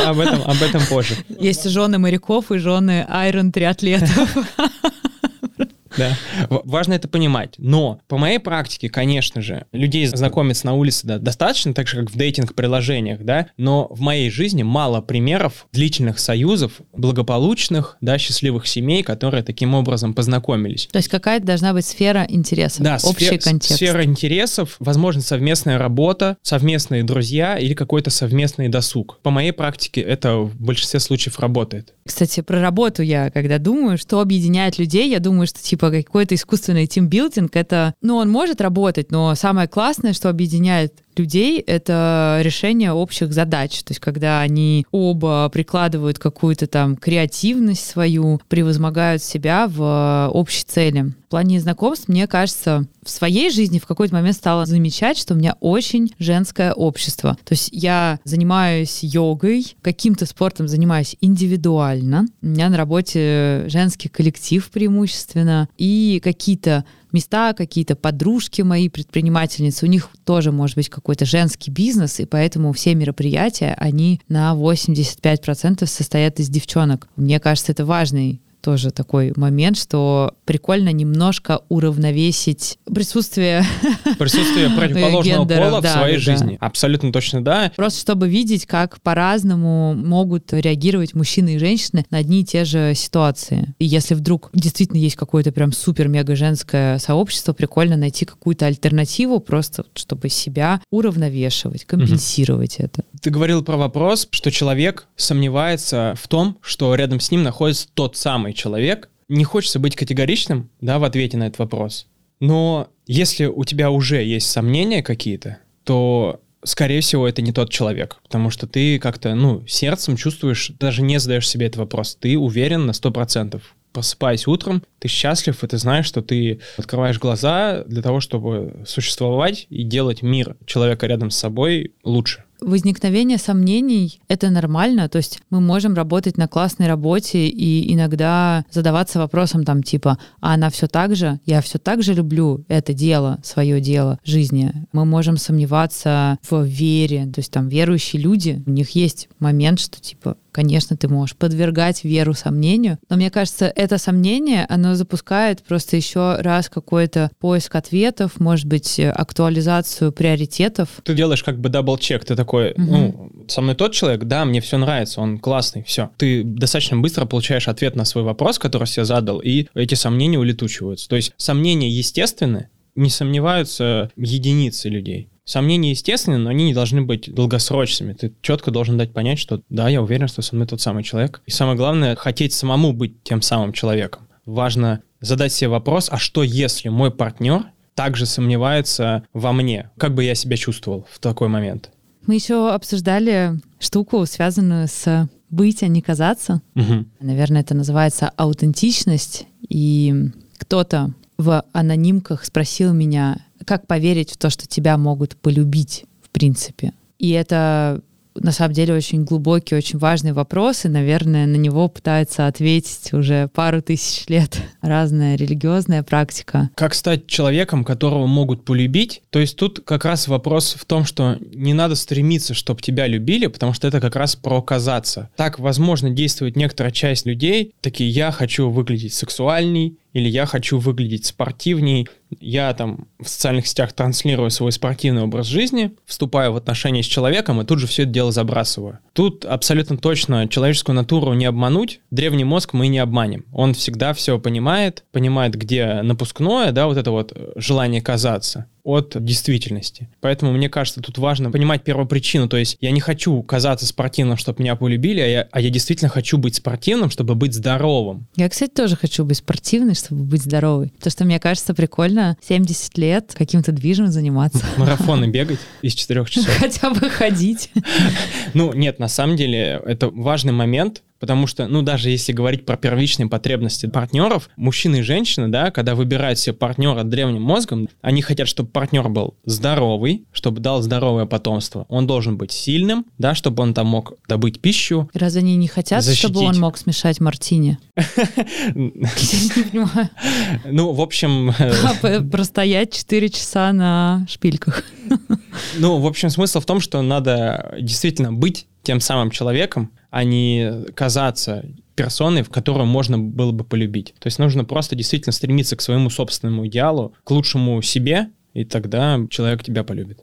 Об этом, об этом позже. Есть жены моряков и жены айрон триатлетов. Да. Важно это понимать. Но по моей практике, конечно же, людей знакомиться на улице да, достаточно, так же, как в дейтинг-приложениях, да, но в моей жизни мало примеров длительных союзов, благополучных, да, счастливых семей, которые таким образом познакомились. То есть какая-то должна быть сфера интересов, да, общий сфер, контекст. сфера интересов, возможно, совместная работа, совместные друзья или какой-то совместный досуг. По моей практике это в большинстве случаев работает. Кстати, про работу я, когда думаю, что объединяет людей, я думаю, что типа какой-то искусственный тимбилдинг, это, ну, он может работать, но самое классное, что объединяет людей — это решение общих задач. То есть когда они оба прикладывают какую-то там креативность свою, превозмогают себя в общей цели. В плане знакомств, мне кажется, в своей жизни в какой-то момент стала замечать, что у меня очень женское общество. То есть я занимаюсь йогой, каким-то спортом занимаюсь индивидуально. У меня на работе женский коллектив преимущественно. И какие-то места, какие-то подружки мои, предпринимательницы, у них тоже может быть какой-то женский бизнес, и поэтому все мероприятия, они на 85% состоят из девчонок. Мне кажется, это важный тоже такой момент, что прикольно немножко уравновесить присутствие *laughs* присутствие противоположного пола да, в своей да, жизни. Да. Абсолютно точно да. Просто чтобы видеть, как по-разному могут реагировать мужчины и женщины на одни и те же ситуации. И если вдруг действительно есть какое-то прям супер-мега женское сообщество, прикольно найти какую-то альтернативу, просто чтобы себя уравновешивать, компенсировать угу. это. Ты говорил про вопрос, что человек сомневается в том, что рядом с ним находится тот самый человек. Не хочется быть категоричным, да, в ответе на этот вопрос. Но если у тебя уже есть сомнения какие-то, то скорее всего, это не тот человек, потому что ты как-то, ну, сердцем чувствуешь, даже не задаешь себе этот вопрос, ты уверен на 100%. Просыпаясь утром, ты счастлив, и ты знаешь, что ты открываешь глаза для того, чтобы существовать и делать мир человека рядом с собой лучше возникновение сомнений — это нормально. То есть мы можем работать на классной работе и иногда задаваться вопросом там типа, а она все так же? Я все так же люблю это дело, свое дело жизни. Мы можем сомневаться в вере. То есть там верующие люди, у них есть момент, что типа, конечно, ты можешь подвергать веру сомнению, но мне кажется, это сомнение, оно запускает просто еще раз какой-то поиск ответов, может быть, актуализацию приоритетов. Ты делаешь как бы double-check, ты такой, угу. ну, со мной тот человек, да, мне все нравится, он классный, все. Ты достаточно быстро получаешь ответ на свой вопрос, который себе задал, и эти сомнения улетучиваются. То есть сомнения естественны, не сомневаются единицы людей. Сомнения естественны, но они не должны быть долгосрочными. Ты четко должен дать понять, что да, я уверен, что со мной тот самый человек. И самое главное, хотеть самому быть тем самым человеком. Важно задать себе вопрос, а что если мой партнер также сомневается во мне? Как бы я себя чувствовал в такой момент? Мы еще обсуждали штуку, связанную с быть, а не казаться. Угу. Наверное, это называется аутентичность. И кто-то в анонимках спросил меня, как поверить в то, что тебя могут полюбить, в принципе. И это на самом деле очень глубокий, очень важный вопрос, и, наверное, на него пытается ответить уже пару тысяч лет *laughs* разная религиозная практика. Как стать человеком, которого могут полюбить? То есть тут как раз вопрос в том, что не надо стремиться, чтобы тебя любили, потому что это как раз про казаться. Так, возможно, действует некоторая часть людей, такие, я хочу выглядеть сексуальней, или я хочу выглядеть спортивней, я там в социальных сетях транслирую свой спортивный образ жизни, вступаю в отношения с человеком и тут же все это дело забрасываю. Тут абсолютно точно человеческую натуру не обмануть, древний мозг мы не обманем. Он всегда все понимает, понимает, где напускное, да, вот это вот желание казаться от действительности. Поэтому мне кажется, тут важно понимать первопричину. То есть я не хочу казаться спортивным, чтобы меня полюбили, а я, а я действительно хочу быть спортивным, чтобы быть здоровым. Я, кстати, тоже хочу быть спортивной, чтобы быть здоровой. То, что мне кажется прикольно 70 лет каким-то движем заниматься. *laughs* Марафоны бегать из 4 часов. Хотя бы ходить. *laughs* Ну, нет, на самом деле это важный момент, Потому что, ну, даже если говорить про первичные потребности партнеров, мужчины и женщины, да, когда выбирают себе партнера древним мозгом, они хотят, чтобы партнер был здоровый, чтобы дал здоровое потомство. Он должен быть сильным, да, чтобы он там мог добыть пищу. Разве они не хотят, защитить. чтобы он мог смешать мартини? *laughs* Ну, в общем... Э, простоять 4 часа на шпильках. Ну, в общем, смысл в том, что надо действительно быть тем самым человеком, а не казаться персоной, в которую можно было бы полюбить. То есть нужно просто действительно стремиться к своему собственному идеалу, к лучшему себе, и тогда человек тебя полюбит.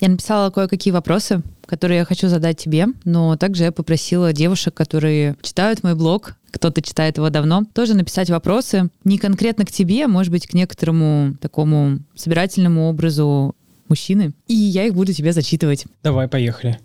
Я написала кое-какие вопросы, которые я хочу задать тебе, но также я попросила девушек, которые читают мой блог, кто-то читает его давно, тоже написать вопросы не конкретно к тебе, а может быть к некоторому такому собирательному образу мужчины, и я их буду тебе зачитывать. Давай, поехали.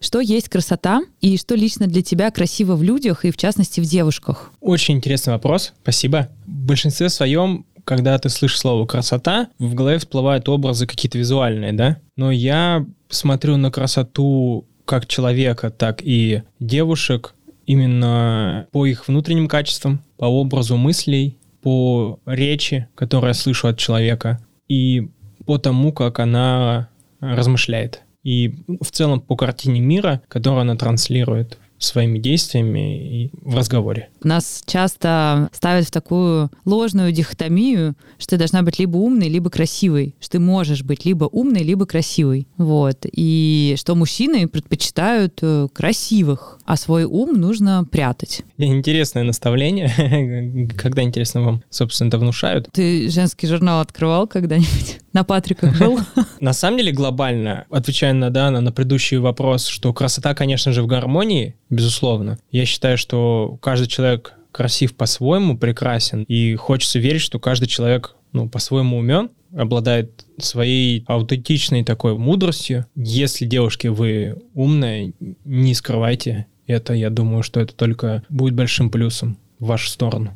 Что есть красота и что лично для тебя красиво в людях и в частности в девушках? Очень интересный вопрос, спасибо. В большинстве своем когда ты слышишь слово «красота», в голове всплывают образы какие-то визуальные, да? Но я смотрю на красоту как человека, так и девушек именно по их внутренним качествам, по образу мыслей, по речи, которую я слышу от человека. И по тому, как она размышляет. И в целом по картине мира, которую она транслирует своими действиями и в разговоре. Нас часто ставят в такую ложную дихотомию, что ты должна быть либо умной, либо красивой, что ты можешь быть либо умной, либо красивой. Вот. И что мужчины предпочитают э, красивых, а свой ум нужно прятать. Интересное наставление. *laughs* Когда, интересно, вам, собственно, это внушают? Ты женский журнал открывал когда-нибудь? *laughs* На Патриках был? *laughs* На самом деле, глобально, отвечая на, да, на предыдущий вопрос, что красота, конечно же, в гармонии, безусловно. Я считаю, что каждый человек красив по-своему, прекрасен, и хочется верить, что каждый человек ну, по-своему умен, обладает своей аутентичной такой мудростью. Если, девушки, вы умная, не скрывайте это. Я думаю, что это только будет большим плюсом в вашу сторону.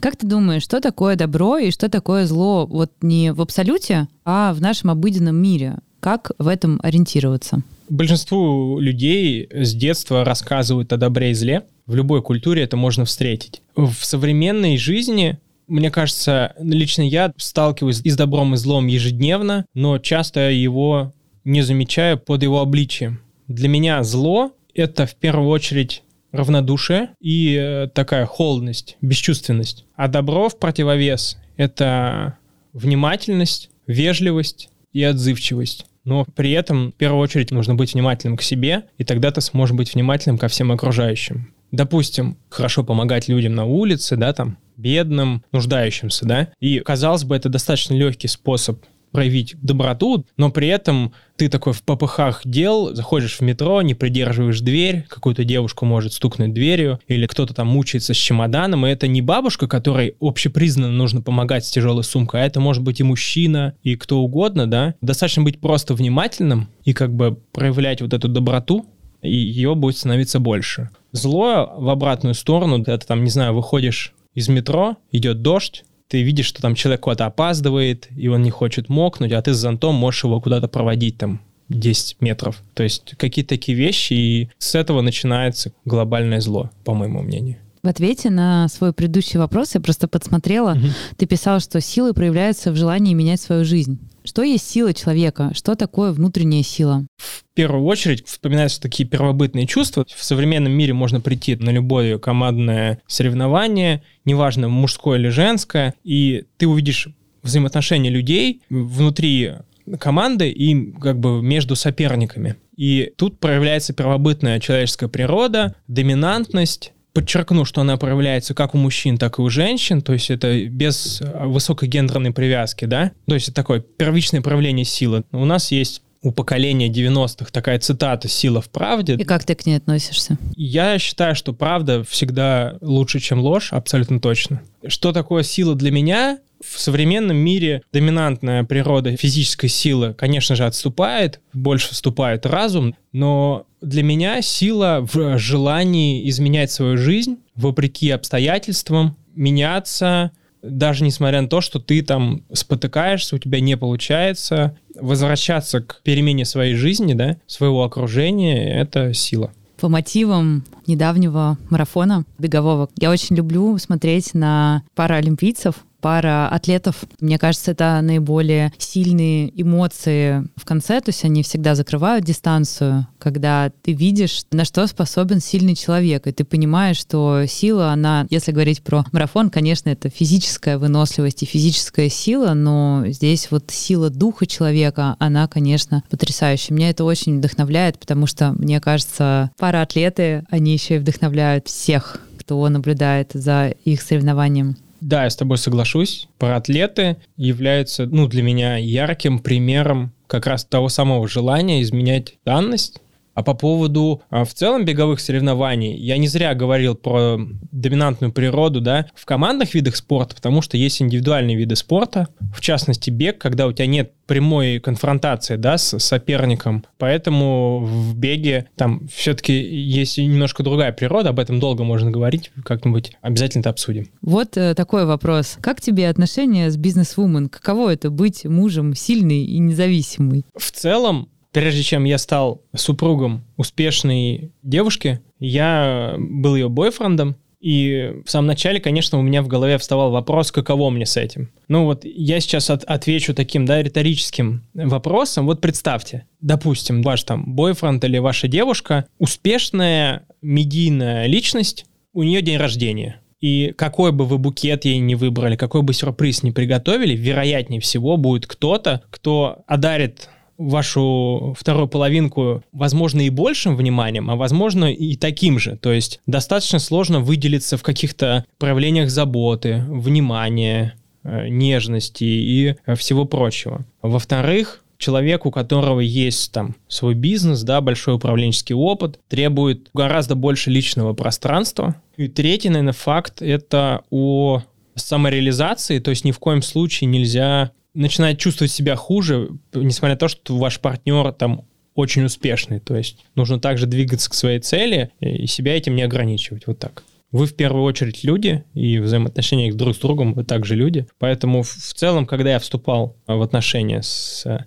Как ты думаешь, что такое добро и что такое зло вот не в абсолюте, а в нашем обыденном мире? Как в этом ориентироваться? Большинству людей с детства рассказывают о добре и зле. В любой культуре это можно встретить. В современной жизни мне кажется, лично я сталкиваюсь и с добром, и злом ежедневно, но часто его не замечаю под его обличием. Для меня зло — это в первую очередь равнодушие и э, такая холодность, бесчувственность. А добро в противовес — это внимательность, вежливость и отзывчивость. Но при этом в первую очередь нужно быть внимательным к себе, и тогда ты сможешь быть внимательным ко всем окружающим. Допустим, хорошо помогать людям на улице, да, там, бедным, нуждающимся, да, и, казалось бы, это достаточно легкий способ проявить доброту, но при этом ты такой в попыхах дел, заходишь в метро, не придерживаешь дверь, какую-то девушку может стукнуть дверью, или кто-то там мучается с чемоданом, и это не бабушка, которой общепризнанно нужно помогать с тяжелой сумкой, а это может быть и мужчина, и кто угодно, да. Достаточно быть просто внимательным и как бы проявлять вот эту доброту, и ее будет становиться больше. Зло в обратную сторону, это там, не знаю, выходишь из метро, идет дождь, ты видишь, что там человек куда-то опаздывает, и он не хочет мокнуть, а ты с зонтом можешь его куда-то проводить там 10 метров. То есть какие-то такие вещи, и с этого начинается глобальное зло, по моему мнению. В ответе на свой предыдущий вопрос я просто подсмотрела. Угу. Ты писал, что силы проявляются в желании менять свою жизнь. Что есть сила человека? Что такое внутренняя сила? В первую очередь вспоминаются такие первобытные чувства. В современном мире можно прийти на любое командное соревнование, неважно, мужское или женское, и ты увидишь взаимоотношения людей внутри команды и как бы между соперниками. И тут проявляется первобытная человеческая природа, доминантность, подчеркну, что она проявляется как у мужчин, так и у женщин, то есть это без э, высокой гендерной привязки, да, то есть это такое первичное проявление силы. У нас есть у поколения 90-х такая цитата «Сила в правде». И как ты к ней относишься? Я считаю, что правда всегда лучше, чем ложь, абсолютно точно. Что такое сила для меня? В современном мире доминантная природа физической силы, конечно же, отступает, больше вступает разум, но для меня сила в желании изменять свою жизнь вопреки обстоятельствам, меняться, даже несмотря на то, что ты там спотыкаешься, у тебя не получается, возвращаться к перемене своей жизни, да, своего окружения, это сила. По мотивам недавнего марафона бегового я очень люблю смотреть на паралимпийцев, пара атлетов. Мне кажется, это наиболее сильные эмоции в конце, то есть они всегда закрывают дистанцию, когда ты видишь, на что способен сильный человек, и ты понимаешь, что сила, она, если говорить про марафон, конечно, это физическая выносливость и физическая сила, но здесь вот сила духа человека, она, конечно, потрясающая. Меня это очень вдохновляет, потому что, мне кажется, пара атлеты, они еще и вдохновляют всех, кто наблюдает за их соревнованием. Да, я с тобой соглашусь. Паратлеты являются, ну, для меня ярким примером как раз того самого желания изменять данность, а по поводу а, в целом беговых соревнований, я не зря говорил про доминантную природу, да, в командных видах спорта, потому что есть индивидуальные виды спорта, в частности бег, когда у тебя нет прямой конфронтации, да, с соперником, поэтому в беге там все-таки есть немножко другая природа, об этом долго можно говорить, как-нибудь обязательно это обсудим. Вот э, такой вопрос. Как тебе отношения с бизнес-вумен? Каково это быть мужем сильный и независимый? В целом, Прежде чем я стал супругом успешной девушки, я был ее бойфрендом, и в самом начале, конечно, у меня в голове вставал вопрос, каково мне с этим. Ну вот я сейчас от, отвечу таким, да, риторическим вопросом. Вот представьте, допустим, ваш там бойфренд или ваша девушка, успешная медийная личность, у нее день рождения. И какой бы вы букет ей не выбрали, какой бы сюрприз не приготовили, вероятнее всего будет кто-то, кто одарит вашу вторую половинку, возможно, и большим вниманием, а возможно, и таким же. То есть достаточно сложно выделиться в каких-то проявлениях заботы, внимания, э, нежности и э, всего прочего. Во-вторых, человек, у которого есть там свой бизнес, да, большой управленческий опыт, требует гораздо больше личного пространства. И третий, наверное, факт — это о самореализации, то есть ни в коем случае нельзя начинает чувствовать себя хуже, несмотря на то, что ваш партнер там очень успешный. То есть нужно также двигаться к своей цели и себя этим не ограничивать. Вот так. Вы в первую очередь люди, и взаимоотношения друг с другом вы также люди. Поэтому в целом, когда я вступал в отношения с, э,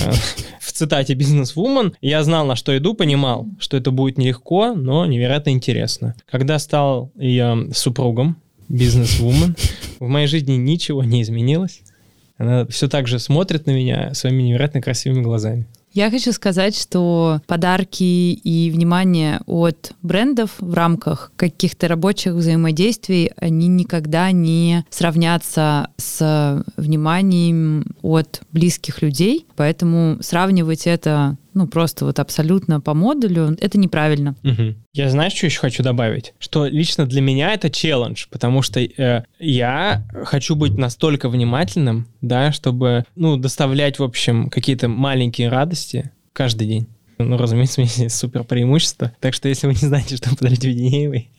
*laughs* в цитате «бизнес-вумен», я знал, на что иду, понимал, что это будет нелегко, но невероятно интересно. Когда стал я супругом, бизнес-вумен, в моей жизни ничего не изменилось. Она все так же смотрит на меня своими невероятно красивыми глазами. Я хочу сказать, что подарки и внимание от брендов в рамках каких-то рабочих взаимодействий, они никогда не сравнятся с вниманием от близких людей. Поэтому сравнивать это ну, просто вот абсолютно по модулю, это неправильно. Угу. Я знаешь, что еще хочу добавить? Что лично для меня это челлендж, потому что э, я хочу быть настолько внимательным, да, чтобы, ну, доставлять, в общем, какие-то маленькие радости каждый день. Ну, разумеется, у меня есть супер преимущество. Так что, если вы не знаете, что подарить Веденеевой,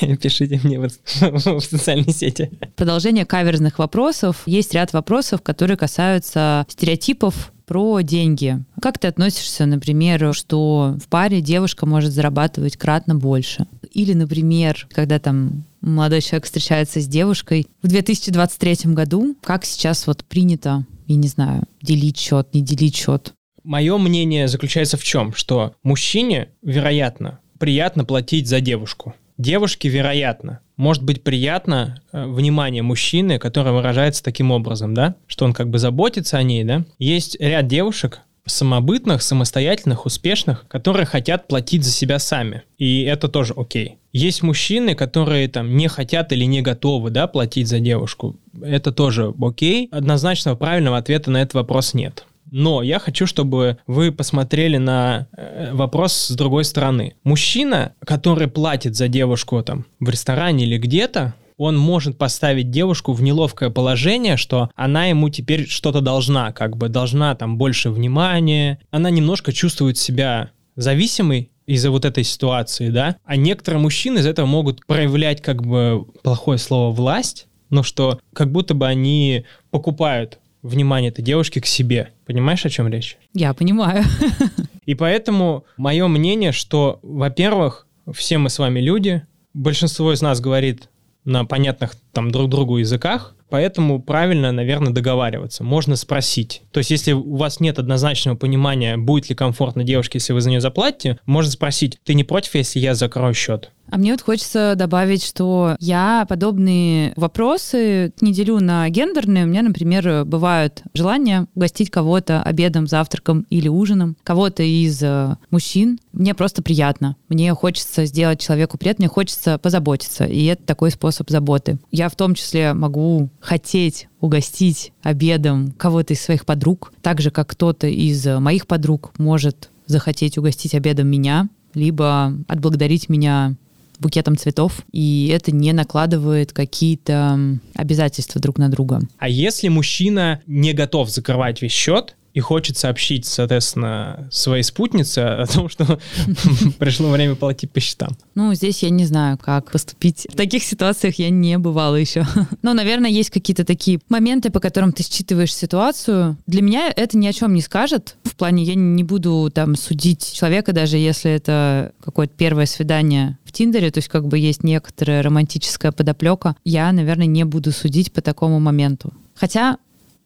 *laughs* пишите мне в, *laughs* в социальной сети. Продолжение каверзных вопросов. Есть ряд вопросов, которые касаются стереотипов про деньги. Как ты относишься, например, что в паре девушка может зарабатывать кратно больше? Или, например, когда там молодой человек встречается с девушкой в 2023 году, как сейчас вот принято, я не знаю, делить счет, не делить счет? Мое мнение заключается в чем? Что мужчине, вероятно, приятно платить за девушку. Девушке, вероятно, может быть приятно э, внимание мужчины, которое выражается таким образом, да, что он как бы заботится о ней, да. Есть ряд девушек, самобытных, самостоятельных, успешных, которые хотят платить за себя сами. И это тоже окей. Есть мужчины, которые там не хотят или не готовы, да, платить за девушку. Это тоже окей. Однозначного правильного ответа на этот вопрос нет. Но я хочу, чтобы вы посмотрели на э, вопрос с другой стороны. Мужчина, который платит за девушку там в ресторане или где-то, он может поставить девушку в неловкое положение, что она ему теперь что-то должна, как бы должна там больше внимания. Она немножко чувствует себя зависимой из-за вот этой ситуации, да. А некоторые мужчины из этого могут проявлять как бы плохое слово власть, но что как будто бы они покупают внимание этой девушки к себе. Понимаешь, о чем речь? Я понимаю. *laughs* И поэтому мое мнение, что, во-первых, все мы с вами люди, большинство из нас говорит на понятных там друг другу языках, Поэтому правильно, наверное, договариваться. Можно спросить. То есть, если у вас нет однозначного понимания, будет ли комфортно девушке, если вы за нее заплатите, можно спросить, ты не против, если я закрою счет? А мне вот хочется добавить, что я подобные вопросы не делю на гендерные. У меня, например, бывают желания угостить кого-то обедом, завтраком или ужином, кого-то из э, мужчин. Мне просто приятно. Мне хочется сделать человеку приятно, мне хочется позаботиться. И это такой способ заботы. Я в том числе могу хотеть угостить обедом кого-то из своих подруг, так же, как кто-то из моих подруг может захотеть угостить обедом меня, либо отблагодарить меня букетом цветов, и это не накладывает какие-то обязательства друг на друга. А если мужчина не готов закрывать весь счет, и хочет сообщить, соответственно, своей спутнице о том, что *laughs* пришло время платить по счетам. Ну, здесь я не знаю, как поступить. В таких ситуациях я не бывала еще. *laughs* Но, наверное, есть какие-то такие моменты, по которым ты считываешь ситуацию. Для меня это ни о чем не скажет. В плане я не буду там судить человека, даже если это какое-то первое свидание в Тиндере, то есть как бы есть некоторая романтическая подоплека. Я, наверное, не буду судить по такому моменту. Хотя,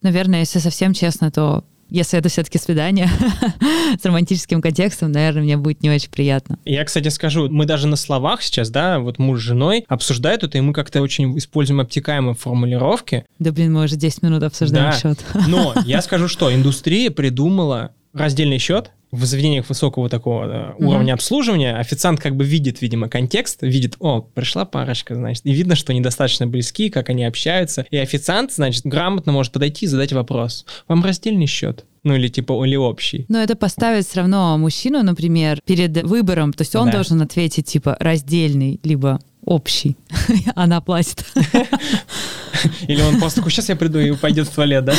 наверное, если совсем честно, то если это все-таки свидание *laughs* с романтическим контекстом, наверное, мне будет не очень приятно. Я, кстати, скажу, мы даже на словах сейчас, да, вот муж с женой обсуждают это, и мы как-то очень используем обтекаемые формулировки. Да, блин, мы уже 10 минут обсуждаем да. счет. Но *laughs* я скажу, что индустрия придумала раздельный счет, в заведениях высокого такого да, уровня обслуживания официант как бы видит, видимо, контекст, видит, о, пришла парочка, значит, и видно, что они достаточно близки, как они общаются, и официант, значит, грамотно может подойти и задать вопрос. Вам раздельный счет? Ну или типа или общий. Но это поставить все равно мужчину, например, перед выбором, то есть он да. должен ответить типа раздельный, либо общий. *laughs* Она платит. *laughs* Или он просто такой, сейчас я приду и пойдет в туалет, да?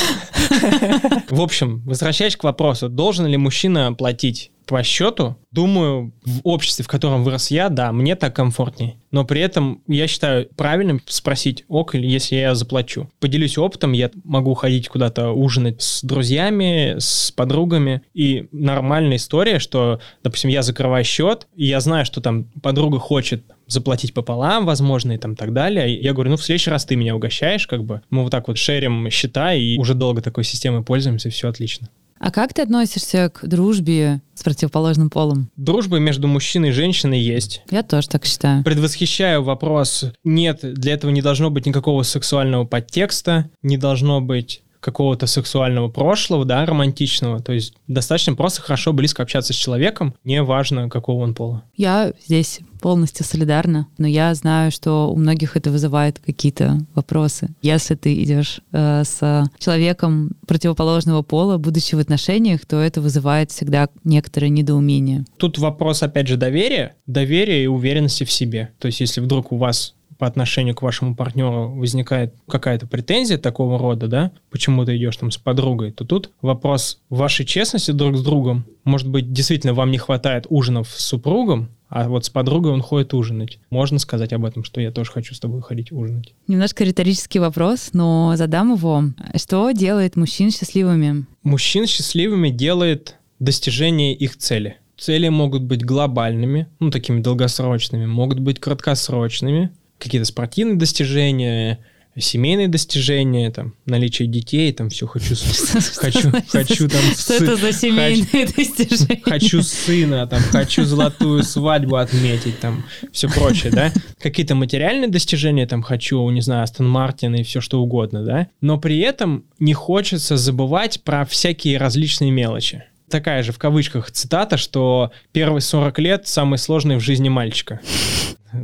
В общем, возвращаясь к вопросу, должен ли мужчина платить по счету, думаю, в обществе, в котором вырос я, да, мне так комфортнее. Но при этом я считаю правильным спросить, ок, или если я заплачу. Поделюсь опытом, я могу ходить куда-то ужинать с друзьями, с подругами. И нормальная история, что, допустим, я закрываю счет, и я знаю, что там подруга хочет заплатить пополам, возможно, и там так далее. Я говорю, ну, в следующий раз ты меня угощаешь, как бы. Мы вот так вот шерим счета, и уже долго такой системой пользуемся, все отлично. А как ты относишься к дружбе с противоположным полом? Дружба между мужчиной и женщиной есть. Я тоже так считаю. Предвосхищаю вопрос. Нет, для этого не должно быть никакого сексуального подтекста, не должно быть какого-то сексуального прошлого, да, романтичного. То есть достаточно просто хорошо, близко общаться с человеком, не важно, какого он пола. Я здесь полностью солидарна, но я знаю, что у многих это вызывает какие-то вопросы. Если ты идешь э, с человеком противоположного пола, будучи в отношениях, то это вызывает всегда некоторое недоумение. Тут вопрос, опять же, доверия, доверия и уверенности в себе. То есть если вдруг у вас по отношению к вашему партнеру возникает какая-то претензия такого рода, да, почему ты идешь там с подругой, то тут вопрос вашей честности друг с другом. Может быть, действительно вам не хватает ужинов с супругом, а вот с подругой он ходит ужинать. Можно сказать об этом, что я тоже хочу с тобой ходить ужинать? Немножко риторический вопрос, но задам его. Что делает мужчин счастливыми? Мужчин счастливыми делает достижение их цели. Цели могут быть глобальными, ну, такими долгосрочными, могут быть краткосрочными, какие-то спортивные достижения, семейные достижения, там, наличие детей, там, все хочу, *laughs* хочу, хочу там... Что это за семейные *laughs* достижения? Хочу сына, там, хочу золотую свадьбу отметить, там, все прочее, да? Какие-то материальные достижения, там, хочу, не знаю, Астон Мартин и все что угодно, да? Но при этом не хочется забывать про всякие различные мелочи такая же в кавычках цитата, что первые 40 лет самые сложные в жизни мальчика.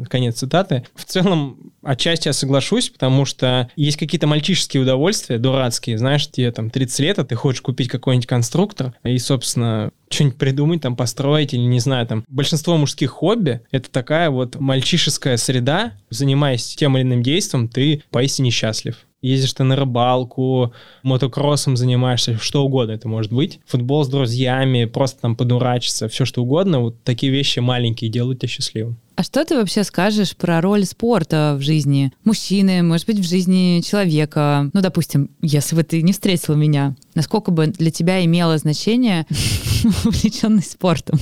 Конец цитаты. В целом, отчасти я соглашусь, потому что есть какие-то мальчишеские удовольствия, дурацкие. Знаешь, тебе там 30 лет, а ты хочешь купить какой-нибудь конструктор и, собственно, что-нибудь придумать, там, построить или, не знаю, там. Большинство мужских хобби — это такая вот мальчишеская среда. Занимаясь тем или иным действием, ты поистине счастлив ездишь ты на рыбалку, мотокроссом занимаешься, что угодно это может быть. Футбол с друзьями, просто там подурачиться, все что угодно. Вот такие вещи маленькие делают тебя счастливым. А что ты вообще скажешь про роль спорта в жизни мужчины, может быть, в жизни человека? Ну, допустим, если бы ты не встретила меня, насколько бы для тебя имело значение *laughs* увлеченность спортом?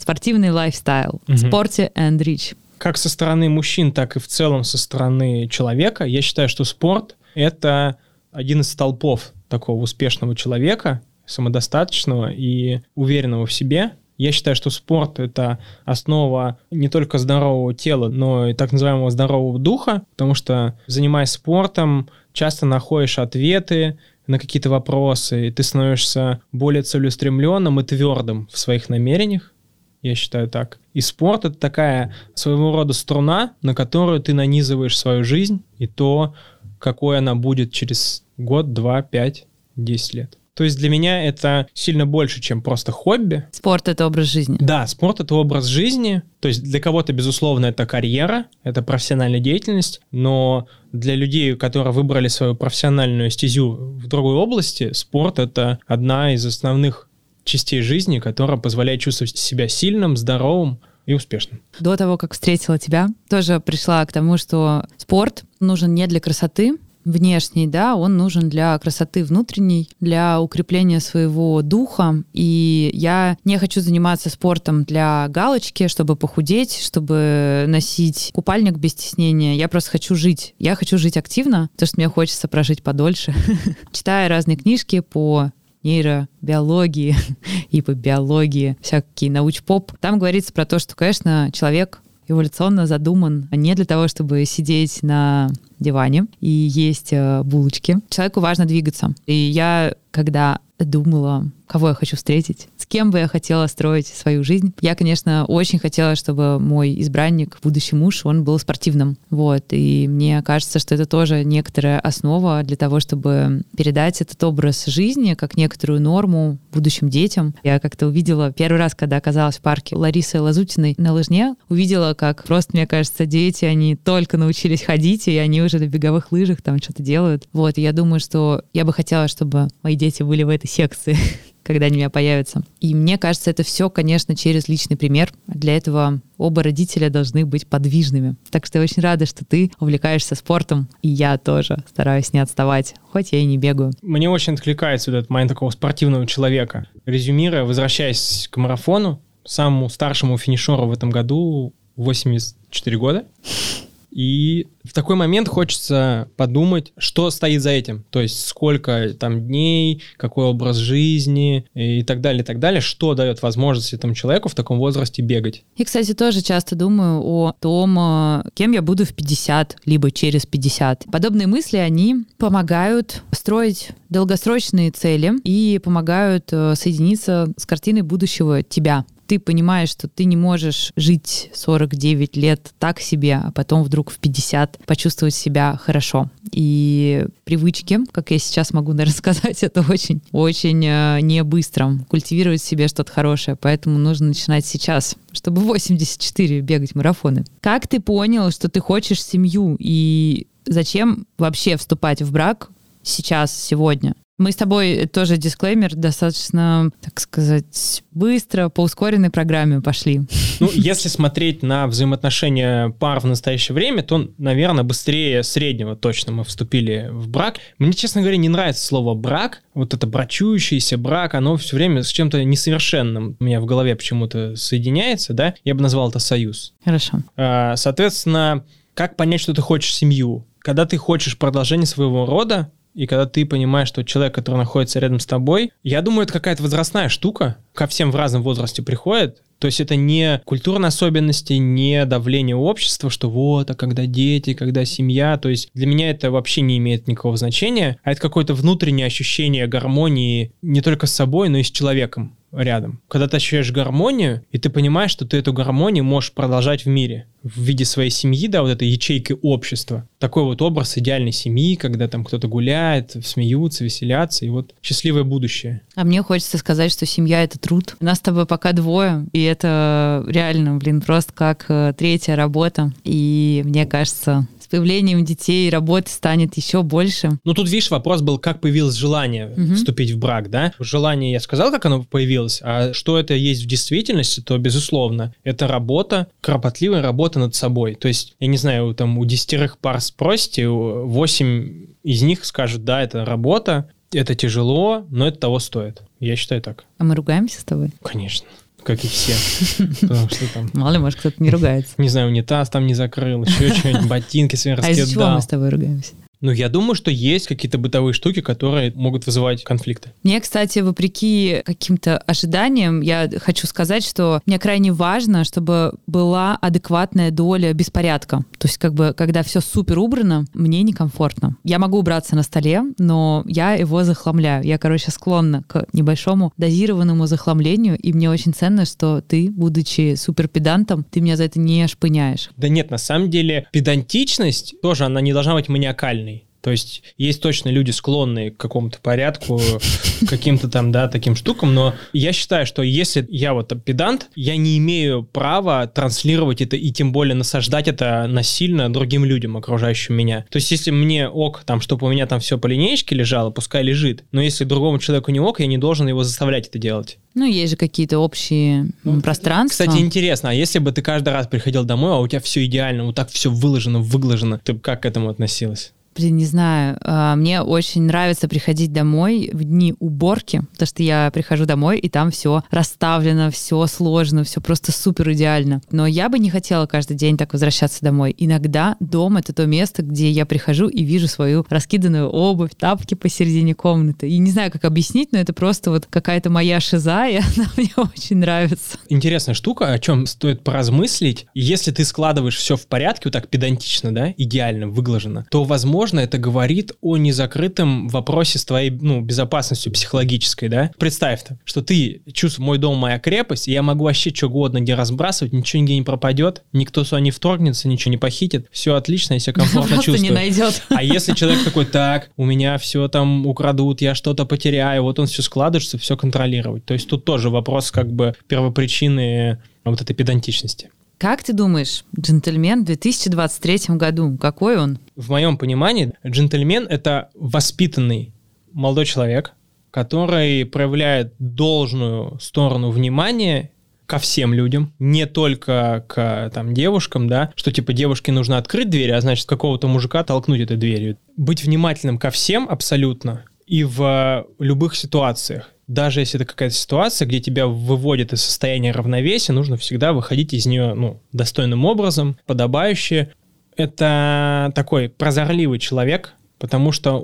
Спортивный лайфстайл, спорте and rich как со стороны мужчин, так и в целом со стороны человека, я считаю, что спорт — это один из столпов такого успешного человека, самодостаточного и уверенного в себе. Я считаю, что спорт — это основа не только здорового тела, но и так называемого здорового духа, потому что, занимаясь спортом, часто находишь ответы на какие-то вопросы, и ты становишься более целеустремленным и твердым в своих намерениях, я считаю так. И спорт — это такая своего рода струна, на которую ты нанизываешь свою жизнь и то, какой она будет через год, два, пять, десять лет. То есть для меня это сильно больше, чем просто хобби. Спорт — это образ жизни. Да, спорт — это образ жизни. То есть для кого-то, безусловно, это карьера, это профессиональная деятельность, но для людей, которые выбрали свою профессиональную стезю в другой области, спорт — это одна из основных частей жизни, которая позволяет чувствовать себя сильным, здоровым и успешным. До того, как встретила тебя, тоже пришла к тому, что спорт нужен не для красоты, внешней, да, он нужен для красоты внутренней, для укрепления своего духа. И я не хочу заниматься спортом для галочки, чтобы похудеть, чтобы носить купальник без стеснения. Я просто хочу жить. Я хочу жить активно, потому что мне хочется прожить подольше. *laughs* Читая разные книжки по нейробиологии *laughs* и по биологии, всякие науч-поп. Там говорится про то, что, конечно, человек эволюционно задуман не для того, чтобы сидеть на диване и есть э, булочки. Человеку важно двигаться. И я, когда думала, кого я хочу встретить, с кем бы я хотела строить свою жизнь. Я, конечно, очень хотела, чтобы мой избранник, будущий муж, он был спортивным. Вот. И мне кажется, что это тоже некоторая основа для того, чтобы передать этот образ жизни как некоторую норму будущим детям. Я как-то увидела первый раз, когда оказалась в парке Ларисы Лазутиной на лыжне, увидела, как просто, мне кажется, дети, они только научились ходить, и они уже на беговых лыжах там что-то делают. Вот. И я думаю, что я бы хотела, чтобы мои дети были в этой секции, *laughs* когда они у меня появятся. И мне кажется, это все, конечно, через личный пример. Для этого оба родителя должны быть подвижными. Так что я очень рада, что ты увлекаешься спортом, и я тоже стараюсь не отставать, хоть я и не бегаю. Мне очень откликается вот этот момент такого спортивного человека. Резюмируя, возвращаясь к марафону, самому старшему финишеру в этом году 80 4 года. И в такой момент хочется подумать, что стоит за этим. То есть сколько там дней, какой образ жизни и так далее, и так далее. Что дает возможность этому человеку в таком возрасте бегать. И, кстати, тоже часто думаю о том, э, кем я буду в 50, либо через 50. Подобные мысли, они помогают строить долгосрочные цели и помогают э, соединиться с картиной будущего тебя ты понимаешь, что ты не можешь жить 49 лет так себе, а потом вдруг в 50 почувствовать себя хорошо. И привычки, как я сейчас могу, наверное, *laughs* сказать, это очень, очень э, не быстро. Культивировать в себе что-то хорошее, поэтому нужно начинать сейчас, чтобы 84 бегать марафоны. Как ты понял, что ты хочешь семью и зачем вообще вступать в брак сейчас, сегодня? Мы с тобой тоже дисклеймер достаточно, так сказать, быстро по ускоренной программе пошли. Ну, если смотреть на взаимоотношения пар в настоящее время, то, наверное, быстрее среднего точно мы вступили в брак. Мне, честно говоря, не нравится слово брак. Вот это брачующийся брак, оно все время с чем-то несовершенным у меня в голове почему-то соединяется, да? Я бы назвал это союз. Хорошо. А, соответственно, как понять, что ты хочешь семью? Когда ты хочешь продолжение своего рода, и когда ты понимаешь, что человек, который находится рядом с тобой, я думаю, это какая-то возрастная штука, ко всем в разном возрасте приходит, то есть это не культурные особенности, не давление общества, что вот, а когда дети, когда семья. То есть для меня это вообще не имеет никакого значения, а это какое-то внутреннее ощущение гармонии не только с собой, но и с человеком рядом. Когда ты ощущаешь гармонию, и ты понимаешь, что ты эту гармонию можешь продолжать в мире в виде своей семьи, да, вот этой ячейки общества. Такой вот образ идеальной семьи, когда там кто-то гуляет, смеются, веселятся, и вот счастливое будущее. А мне хочется сказать, что семья — это труд. У нас с тобой пока двое, и это реально, блин, просто как э, третья работа. И мне кажется, появлением детей работы станет еще больше. Ну, тут, видишь, вопрос был, как появилось желание угу. вступить в брак, да? Желание, я сказал, как оно появилось, а что это есть в действительности, то, безусловно, это работа, кропотливая работа над собой. То есть, я не знаю, там у десятерых пар спросите, восемь из них скажут, да, это работа, это тяжело, но это того стоит. Я считаю так. А мы ругаемся с тобой? Конечно как и все. *laughs* Потому что там... Мало ли, может, кто-то не ругается. Не знаю, унитаз там не закрыл, еще *laughs* что-нибудь, ботинки свои раскидал. А из чего мы с тобой ругаемся? Ну, я думаю, что есть какие-то бытовые штуки, которые могут вызывать конфликты. Мне, кстати, вопреки каким-то ожиданиям, я хочу сказать, что мне крайне важно, чтобы была адекватная доля беспорядка. То есть, как бы, когда все супер убрано, мне некомфортно. Я могу убраться на столе, но я его захламляю. Я, короче, склонна к небольшому дозированному захламлению, и мне очень ценно, что ты, будучи супер педантом, ты меня за это не шпыняешь. Да нет, на самом деле, педантичность тоже, она не должна быть маниакальной. То есть есть точно люди, склонные к какому-то порядку, каким-то там, да, таким штукам, но я считаю, что если я вот педант, я не имею права транслировать это и тем более насаждать это насильно другим людям, окружающим меня. То есть если мне ок, там, чтобы у меня там все по линеечке лежало, пускай лежит, но если другому человеку не ок, я не должен его заставлять это делать. Ну, есть же какие-то общие ну, пространства. Кстати, интересно, а если бы ты каждый раз приходил домой, а у тебя все идеально, вот так все выложено, выглажено, ты бы как к этому относилась? Блин, не знаю. А, мне очень нравится приходить домой в дни уборки, потому что я прихожу домой, и там все расставлено, все сложно, все просто супер идеально. Но я бы не хотела каждый день так возвращаться домой. Иногда дом — это то место, где я прихожу и вижу свою раскиданную обувь, тапки посередине комнаты. И не знаю, как объяснить, но это просто вот какая-то моя шиза, и *laughs* она мне очень нравится. Интересная штука, о чем стоит поразмыслить. Если ты складываешь все в порядке, вот так педантично, да, идеально, выглажено, то, возможно, возможно, это говорит о незакрытом вопросе с твоей ну, безопасностью психологической, да? Представь-то, что ты чувствуешь, мой дом, моя крепость, и я могу вообще что угодно где разбрасывать, ничего нигде не пропадет, никто сюда не вторгнется, ничего не похитит, все отлично, я себя комфортно чувствую. не найдет. А если человек такой, так, у меня все там украдут, я что-то потеряю, вот он все складывается, все контролировать. То есть тут тоже вопрос как бы первопричины вот этой педантичности. Как ты думаешь, джентльмен в 2023 году, какой он? В моем понимании, джентльмен — это воспитанный молодой человек, который проявляет должную сторону внимания ко всем людям, не только к там, девушкам, да, что типа девушке нужно открыть дверь, а значит какого-то мужика толкнуть этой дверью. Быть внимательным ко всем абсолютно и в любых ситуациях. Даже если это какая-то ситуация, где тебя выводит из состояния равновесия, нужно всегда выходить из нее ну, достойным образом, подобающе. Это такой прозорливый человек, потому что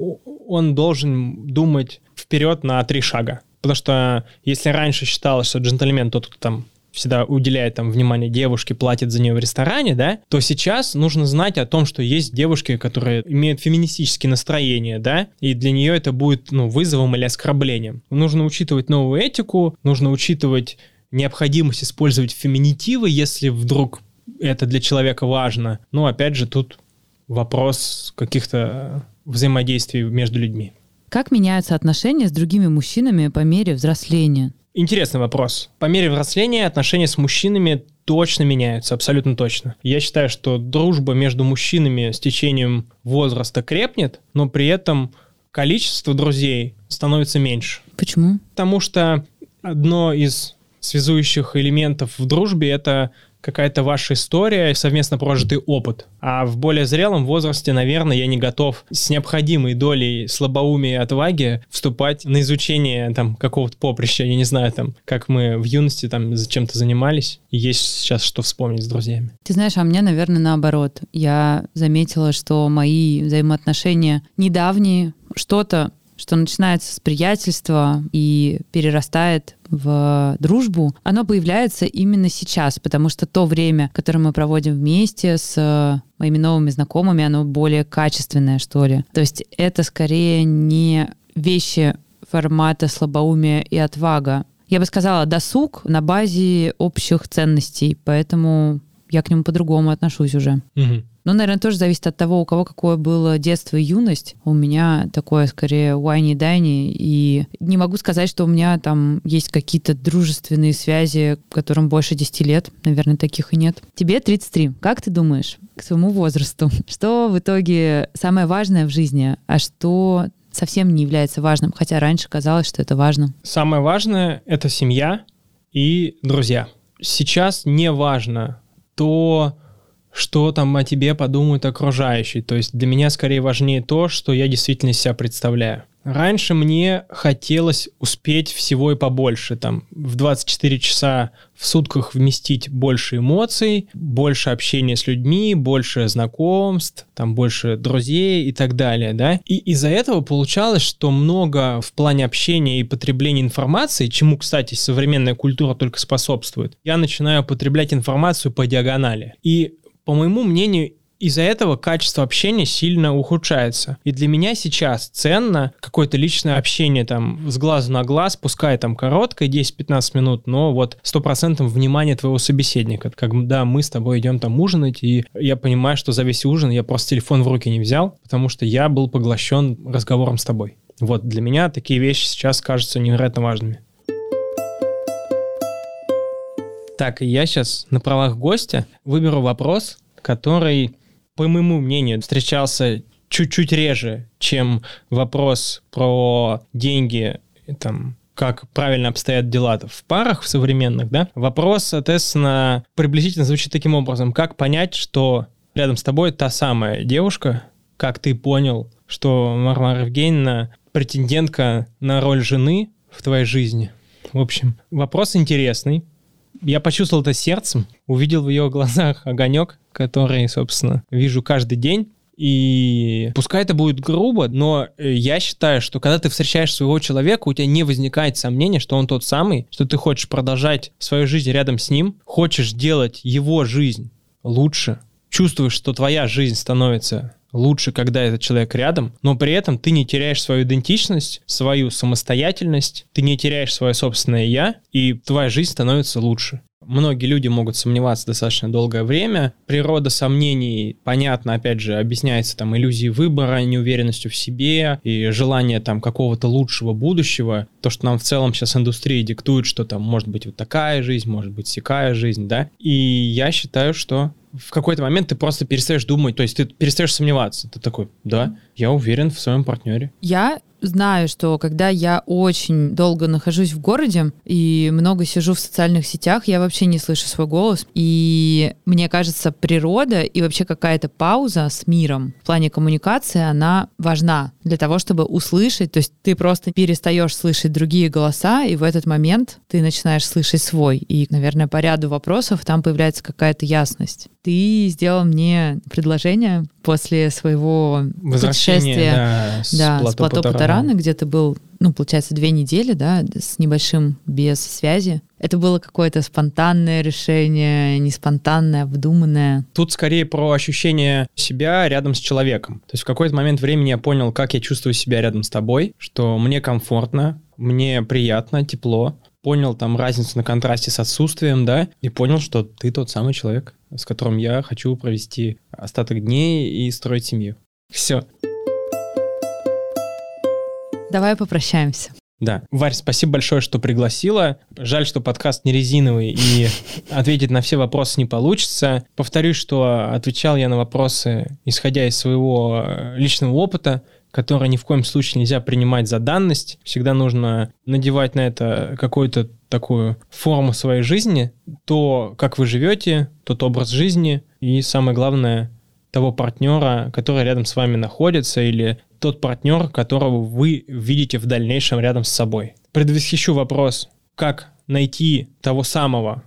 он должен думать вперед на три шага. Потому что если раньше считалось, что джентльмен тот, кто там всегда уделяет там внимание девушке, платит за нее в ресторане, да, то сейчас нужно знать о том, что есть девушки, которые имеют феминистические настроения, да, и для нее это будет, ну, вызовом или оскорблением. Нужно учитывать новую этику, нужно учитывать необходимость использовать феминитивы, если вдруг это для человека важно. Но опять же тут вопрос каких-то взаимодействий между людьми. Как меняются отношения с другими мужчинами по мере взросления? Интересный вопрос. По мере взросления отношения с мужчинами точно меняются, абсолютно точно. Я считаю, что дружба между мужчинами с течением возраста крепнет, но при этом количество друзей становится меньше. Почему? Потому что одно из связующих элементов в дружбе — это какая-то ваша история, совместно прожитый опыт. А в более зрелом возрасте, наверное, я не готов с необходимой долей слабоумия и отваги вступать на изучение там какого-то поприща. Я не знаю, там, как мы в юности там чем-то занимались. И есть сейчас что вспомнить с друзьями. Ты знаешь, а мне, наверное, наоборот. Я заметила, что мои взаимоотношения недавние, что-то что начинается с приятельства и перерастает в дружбу, оно появляется именно сейчас, потому что то время, которое мы проводим вместе с моими новыми знакомыми, оно более качественное, что ли. То есть это скорее не вещи формата слабоумия и отвага. Я бы сказала, досуг на базе общих ценностей, поэтому я к нему по-другому отношусь уже. Угу. Ну, наверное, тоже зависит от того, у кого какое было детство и юность. У меня такое, скорее, уайни-дайни. И не могу сказать, что у меня там есть какие-то дружественные связи, которым больше 10 лет. Наверное, таких и нет. Тебе 33. Как ты думаешь, к своему возрасту, *laughs* что в итоге самое важное в жизни, а что совсем не является важным, хотя раньше казалось, что это важно? Самое важное — это семья и друзья. Сейчас не важно то, что там о тебе подумают окружающие. То есть для меня скорее важнее то, что я действительно себя представляю. Раньше мне хотелось успеть всего и побольше, там, в 24 часа в сутках вместить больше эмоций, больше общения с людьми, больше знакомств, там, больше друзей и так далее, да. И из-за этого получалось, что много в плане общения и потребления информации, чему, кстати, современная культура только способствует, я начинаю потреблять информацию по диагонали. И по моему мнению, из-за этого качество общения сильно ухудшается. И для меня сейчас ценно какое-то личное общение там с глазу на глаз, пускай там короткое, 10-15 минут, но вот 100% внимание твоего собеседника. Когда мы с тобой идем там ужинать, и я понимаю, что за весь ужин я просто телефон в руки не взял, потому что я был поглощен разговором с тобой. Вот для меня такие вещи сейчас кажутся невероятно важными. Так, и я сейчас на правах гостя выберу вопрос, который, по моему мнению, встречался чуть-чуть реже, чем вопрос про деньги, там, как правильно обстоят дела в парах в современных, да? Вопрос, соответственно, приблизительно звучит таким образом. Как понять, что рядом с тобой та самая девушка, как ты понял, что Мармара Евгеньевна претендентка на роль жены в твоей жизни? В общем, вопрос интересный я почувствовал это сердцем, увидел в ее глазах огонек, который, собственно, вижу каждый день. И пускай это будет грубо, но э, я считаю, что когда ты встречаешь своего человека, у тебя не возникает сомнения, что он тот самый, что ты хочешь продолжать свою жизнь рядом с ним, хочешь делать его жизнь лучше, чувствуешь, что твоя жизнь становится лучше, когда этот человек рядом, но при этом ты не теряешь свою идентичность, свою самостоятельность, ты не теряешь свое собственное «я», и твоя жизнь становится лучше. Многие люди могут сомневаться достаточно долгое время. Природа сомнений, понятно, опять же, объясняется там иллюзией выбора, неуверенностью в себе и желание там какого-то лучшего будущего. То, что нам в целом сейчас индустрия диктует, что там может быть вот такая жизнь, может быть сякая жизнь, да. И я считаю, что в какой-то момент ты просто перестаешь думать, то есть ты перестаешь сомневаться. Ты такой, да, я уверен в своем партнере. Я знаю, что когда я очень долго нахожусь в городе и много сижу в социальных сетях, я вообще не слышу свой голос. И мне кажется, природа и вообще какая-то пауза с миром в плане коммуникации, она важна для того, чтобы услышать. То есть ты просто перестаешь слышать другие голоса, и в этот момент ты начинаешь слышать свой. И, наверное, по ряду вопросов там появляется какая-то ясность. Ты сделал мне предложение после своего путешествия да, с да, плато с плато. Путарана, где ты был, ну, получается, две недели, да, с небольшим без связи. Это было какое-то спонтанное решение, не спонтанное, обдуманное. Тут скорее про ощущение себя рядом с человеком. То есть в какой-то момент времени я понял, как я чувствую себя рядом с тобой, что мне комфортно, мне приятно, тепло. Понял там разницу на контрасте с отсутствием, да, и понял, что ты тот самый человек, с которым я хочу провести остаток дней и строить семью. Все. Давай попрощаемся. Да. Варь, спасибо большое, что пригласила. Жаль, что подкаст не резиновый и *laughs* ответить на все вопросы не получится. Повторюсь, что отвечал я на вопросы, исходя из своего э, личного опыта, который ни в коем случае нельзя принимать за данность. Всегда нужно надевать на это какую-то такую форму своей жизни, то, как вы живете, тот образ жизни и, самое главное, того партнера, который рядом с вами находится, или тот партнер, которого вы видите в дальнейшем рядом с собой. Предвосхищу вопрос, как найти того самого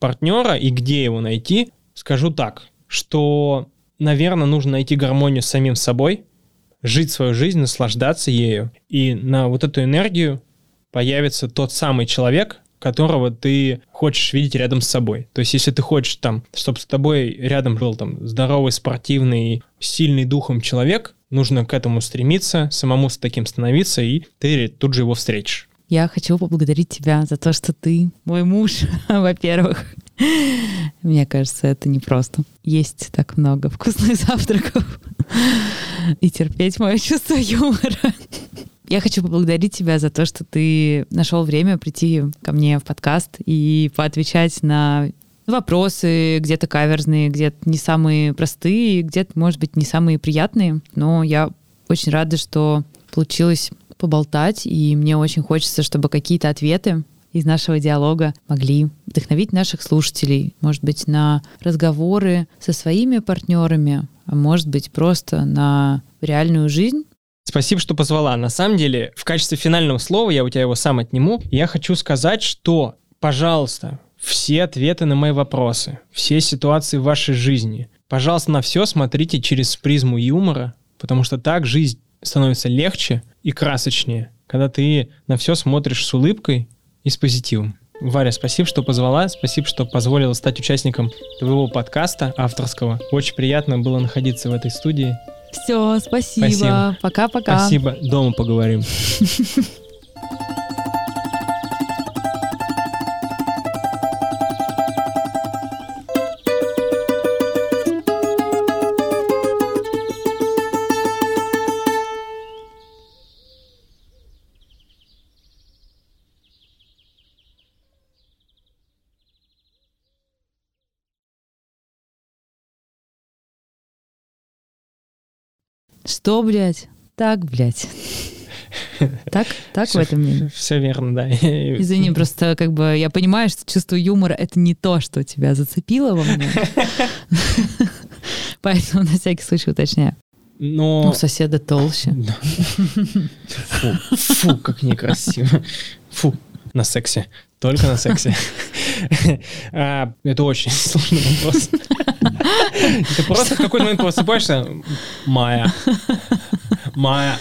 партнера и где его найти, скажу так, что, наверное, нужно найти гармонию с самим собой, жить свою жизнь, наслаждаться ею, и на вот эту энергию появится тот самый человек, которого ты хочешь видеть рядом с собой. То есть, если ты хочешь там, чтобы с тобой рядом был там здоровый, спортивный, сильный духом человек, нужно к этому стремиться, самому с таким становиться, и ты тут же его встретишь. Я хочу поблагодарить тебя за то, что ты мой муж, *laughs* во-первых. Мне кажется, это непросто. Есть так много вкусных *laughs* завтраков и терпеть мое чувство юмора. Я хочу поблагодарить тебя за то, что ты нашел время прийти ко мне в подкаст и поотвечать на вопросы, где-то каверзные, где-то не самые простые, где-то, может быть, не самые приятные. Но я очень рада, что получилось поболтать, и мне очень хочется, чтобы какие-то ответы из нашего диалога могли вдохновить наших слушателей, может быть, на разговоры со своими партнерами, а может быть, просто на реальную жизнь, Спасибо, что позвала. На самом деле, в качестве финального слова, я у тебя его сам отниму, я хочу сказать, что, пожалуйста, все ответы на мои вопросы, все ситуации в вашей жизни, пожалуйста, на все смотрите через призму юмора, потому что так жизнь становится легче и красочнее, когда ты на все смотришь с улыбкой и с позитивом. Варя, спасибо, что позвала, спасибо, что позволила стать участником твоего подкаста авторского. Очень приятно было находиться в этой студии. Все, спасибо. Спасибо. Пока-пока. Спасибо. Дома поговорим. *laughs* Что, блядь? Так, блядь. Так, так в этом мире. Все верно, да. Извини, просто как бы я понимаю, что чувство юмора — это не то, что тебя зацепило во мне. Поэтому на всякий случай уточняю. Но... У соседа толще. Фу, фу, как некрасиво. Фу, на сексе. Только на сексе. А, это очень *laughs* сложный вопрос. Ты просто в какой-то момент просыпаешься, Майя, Майя,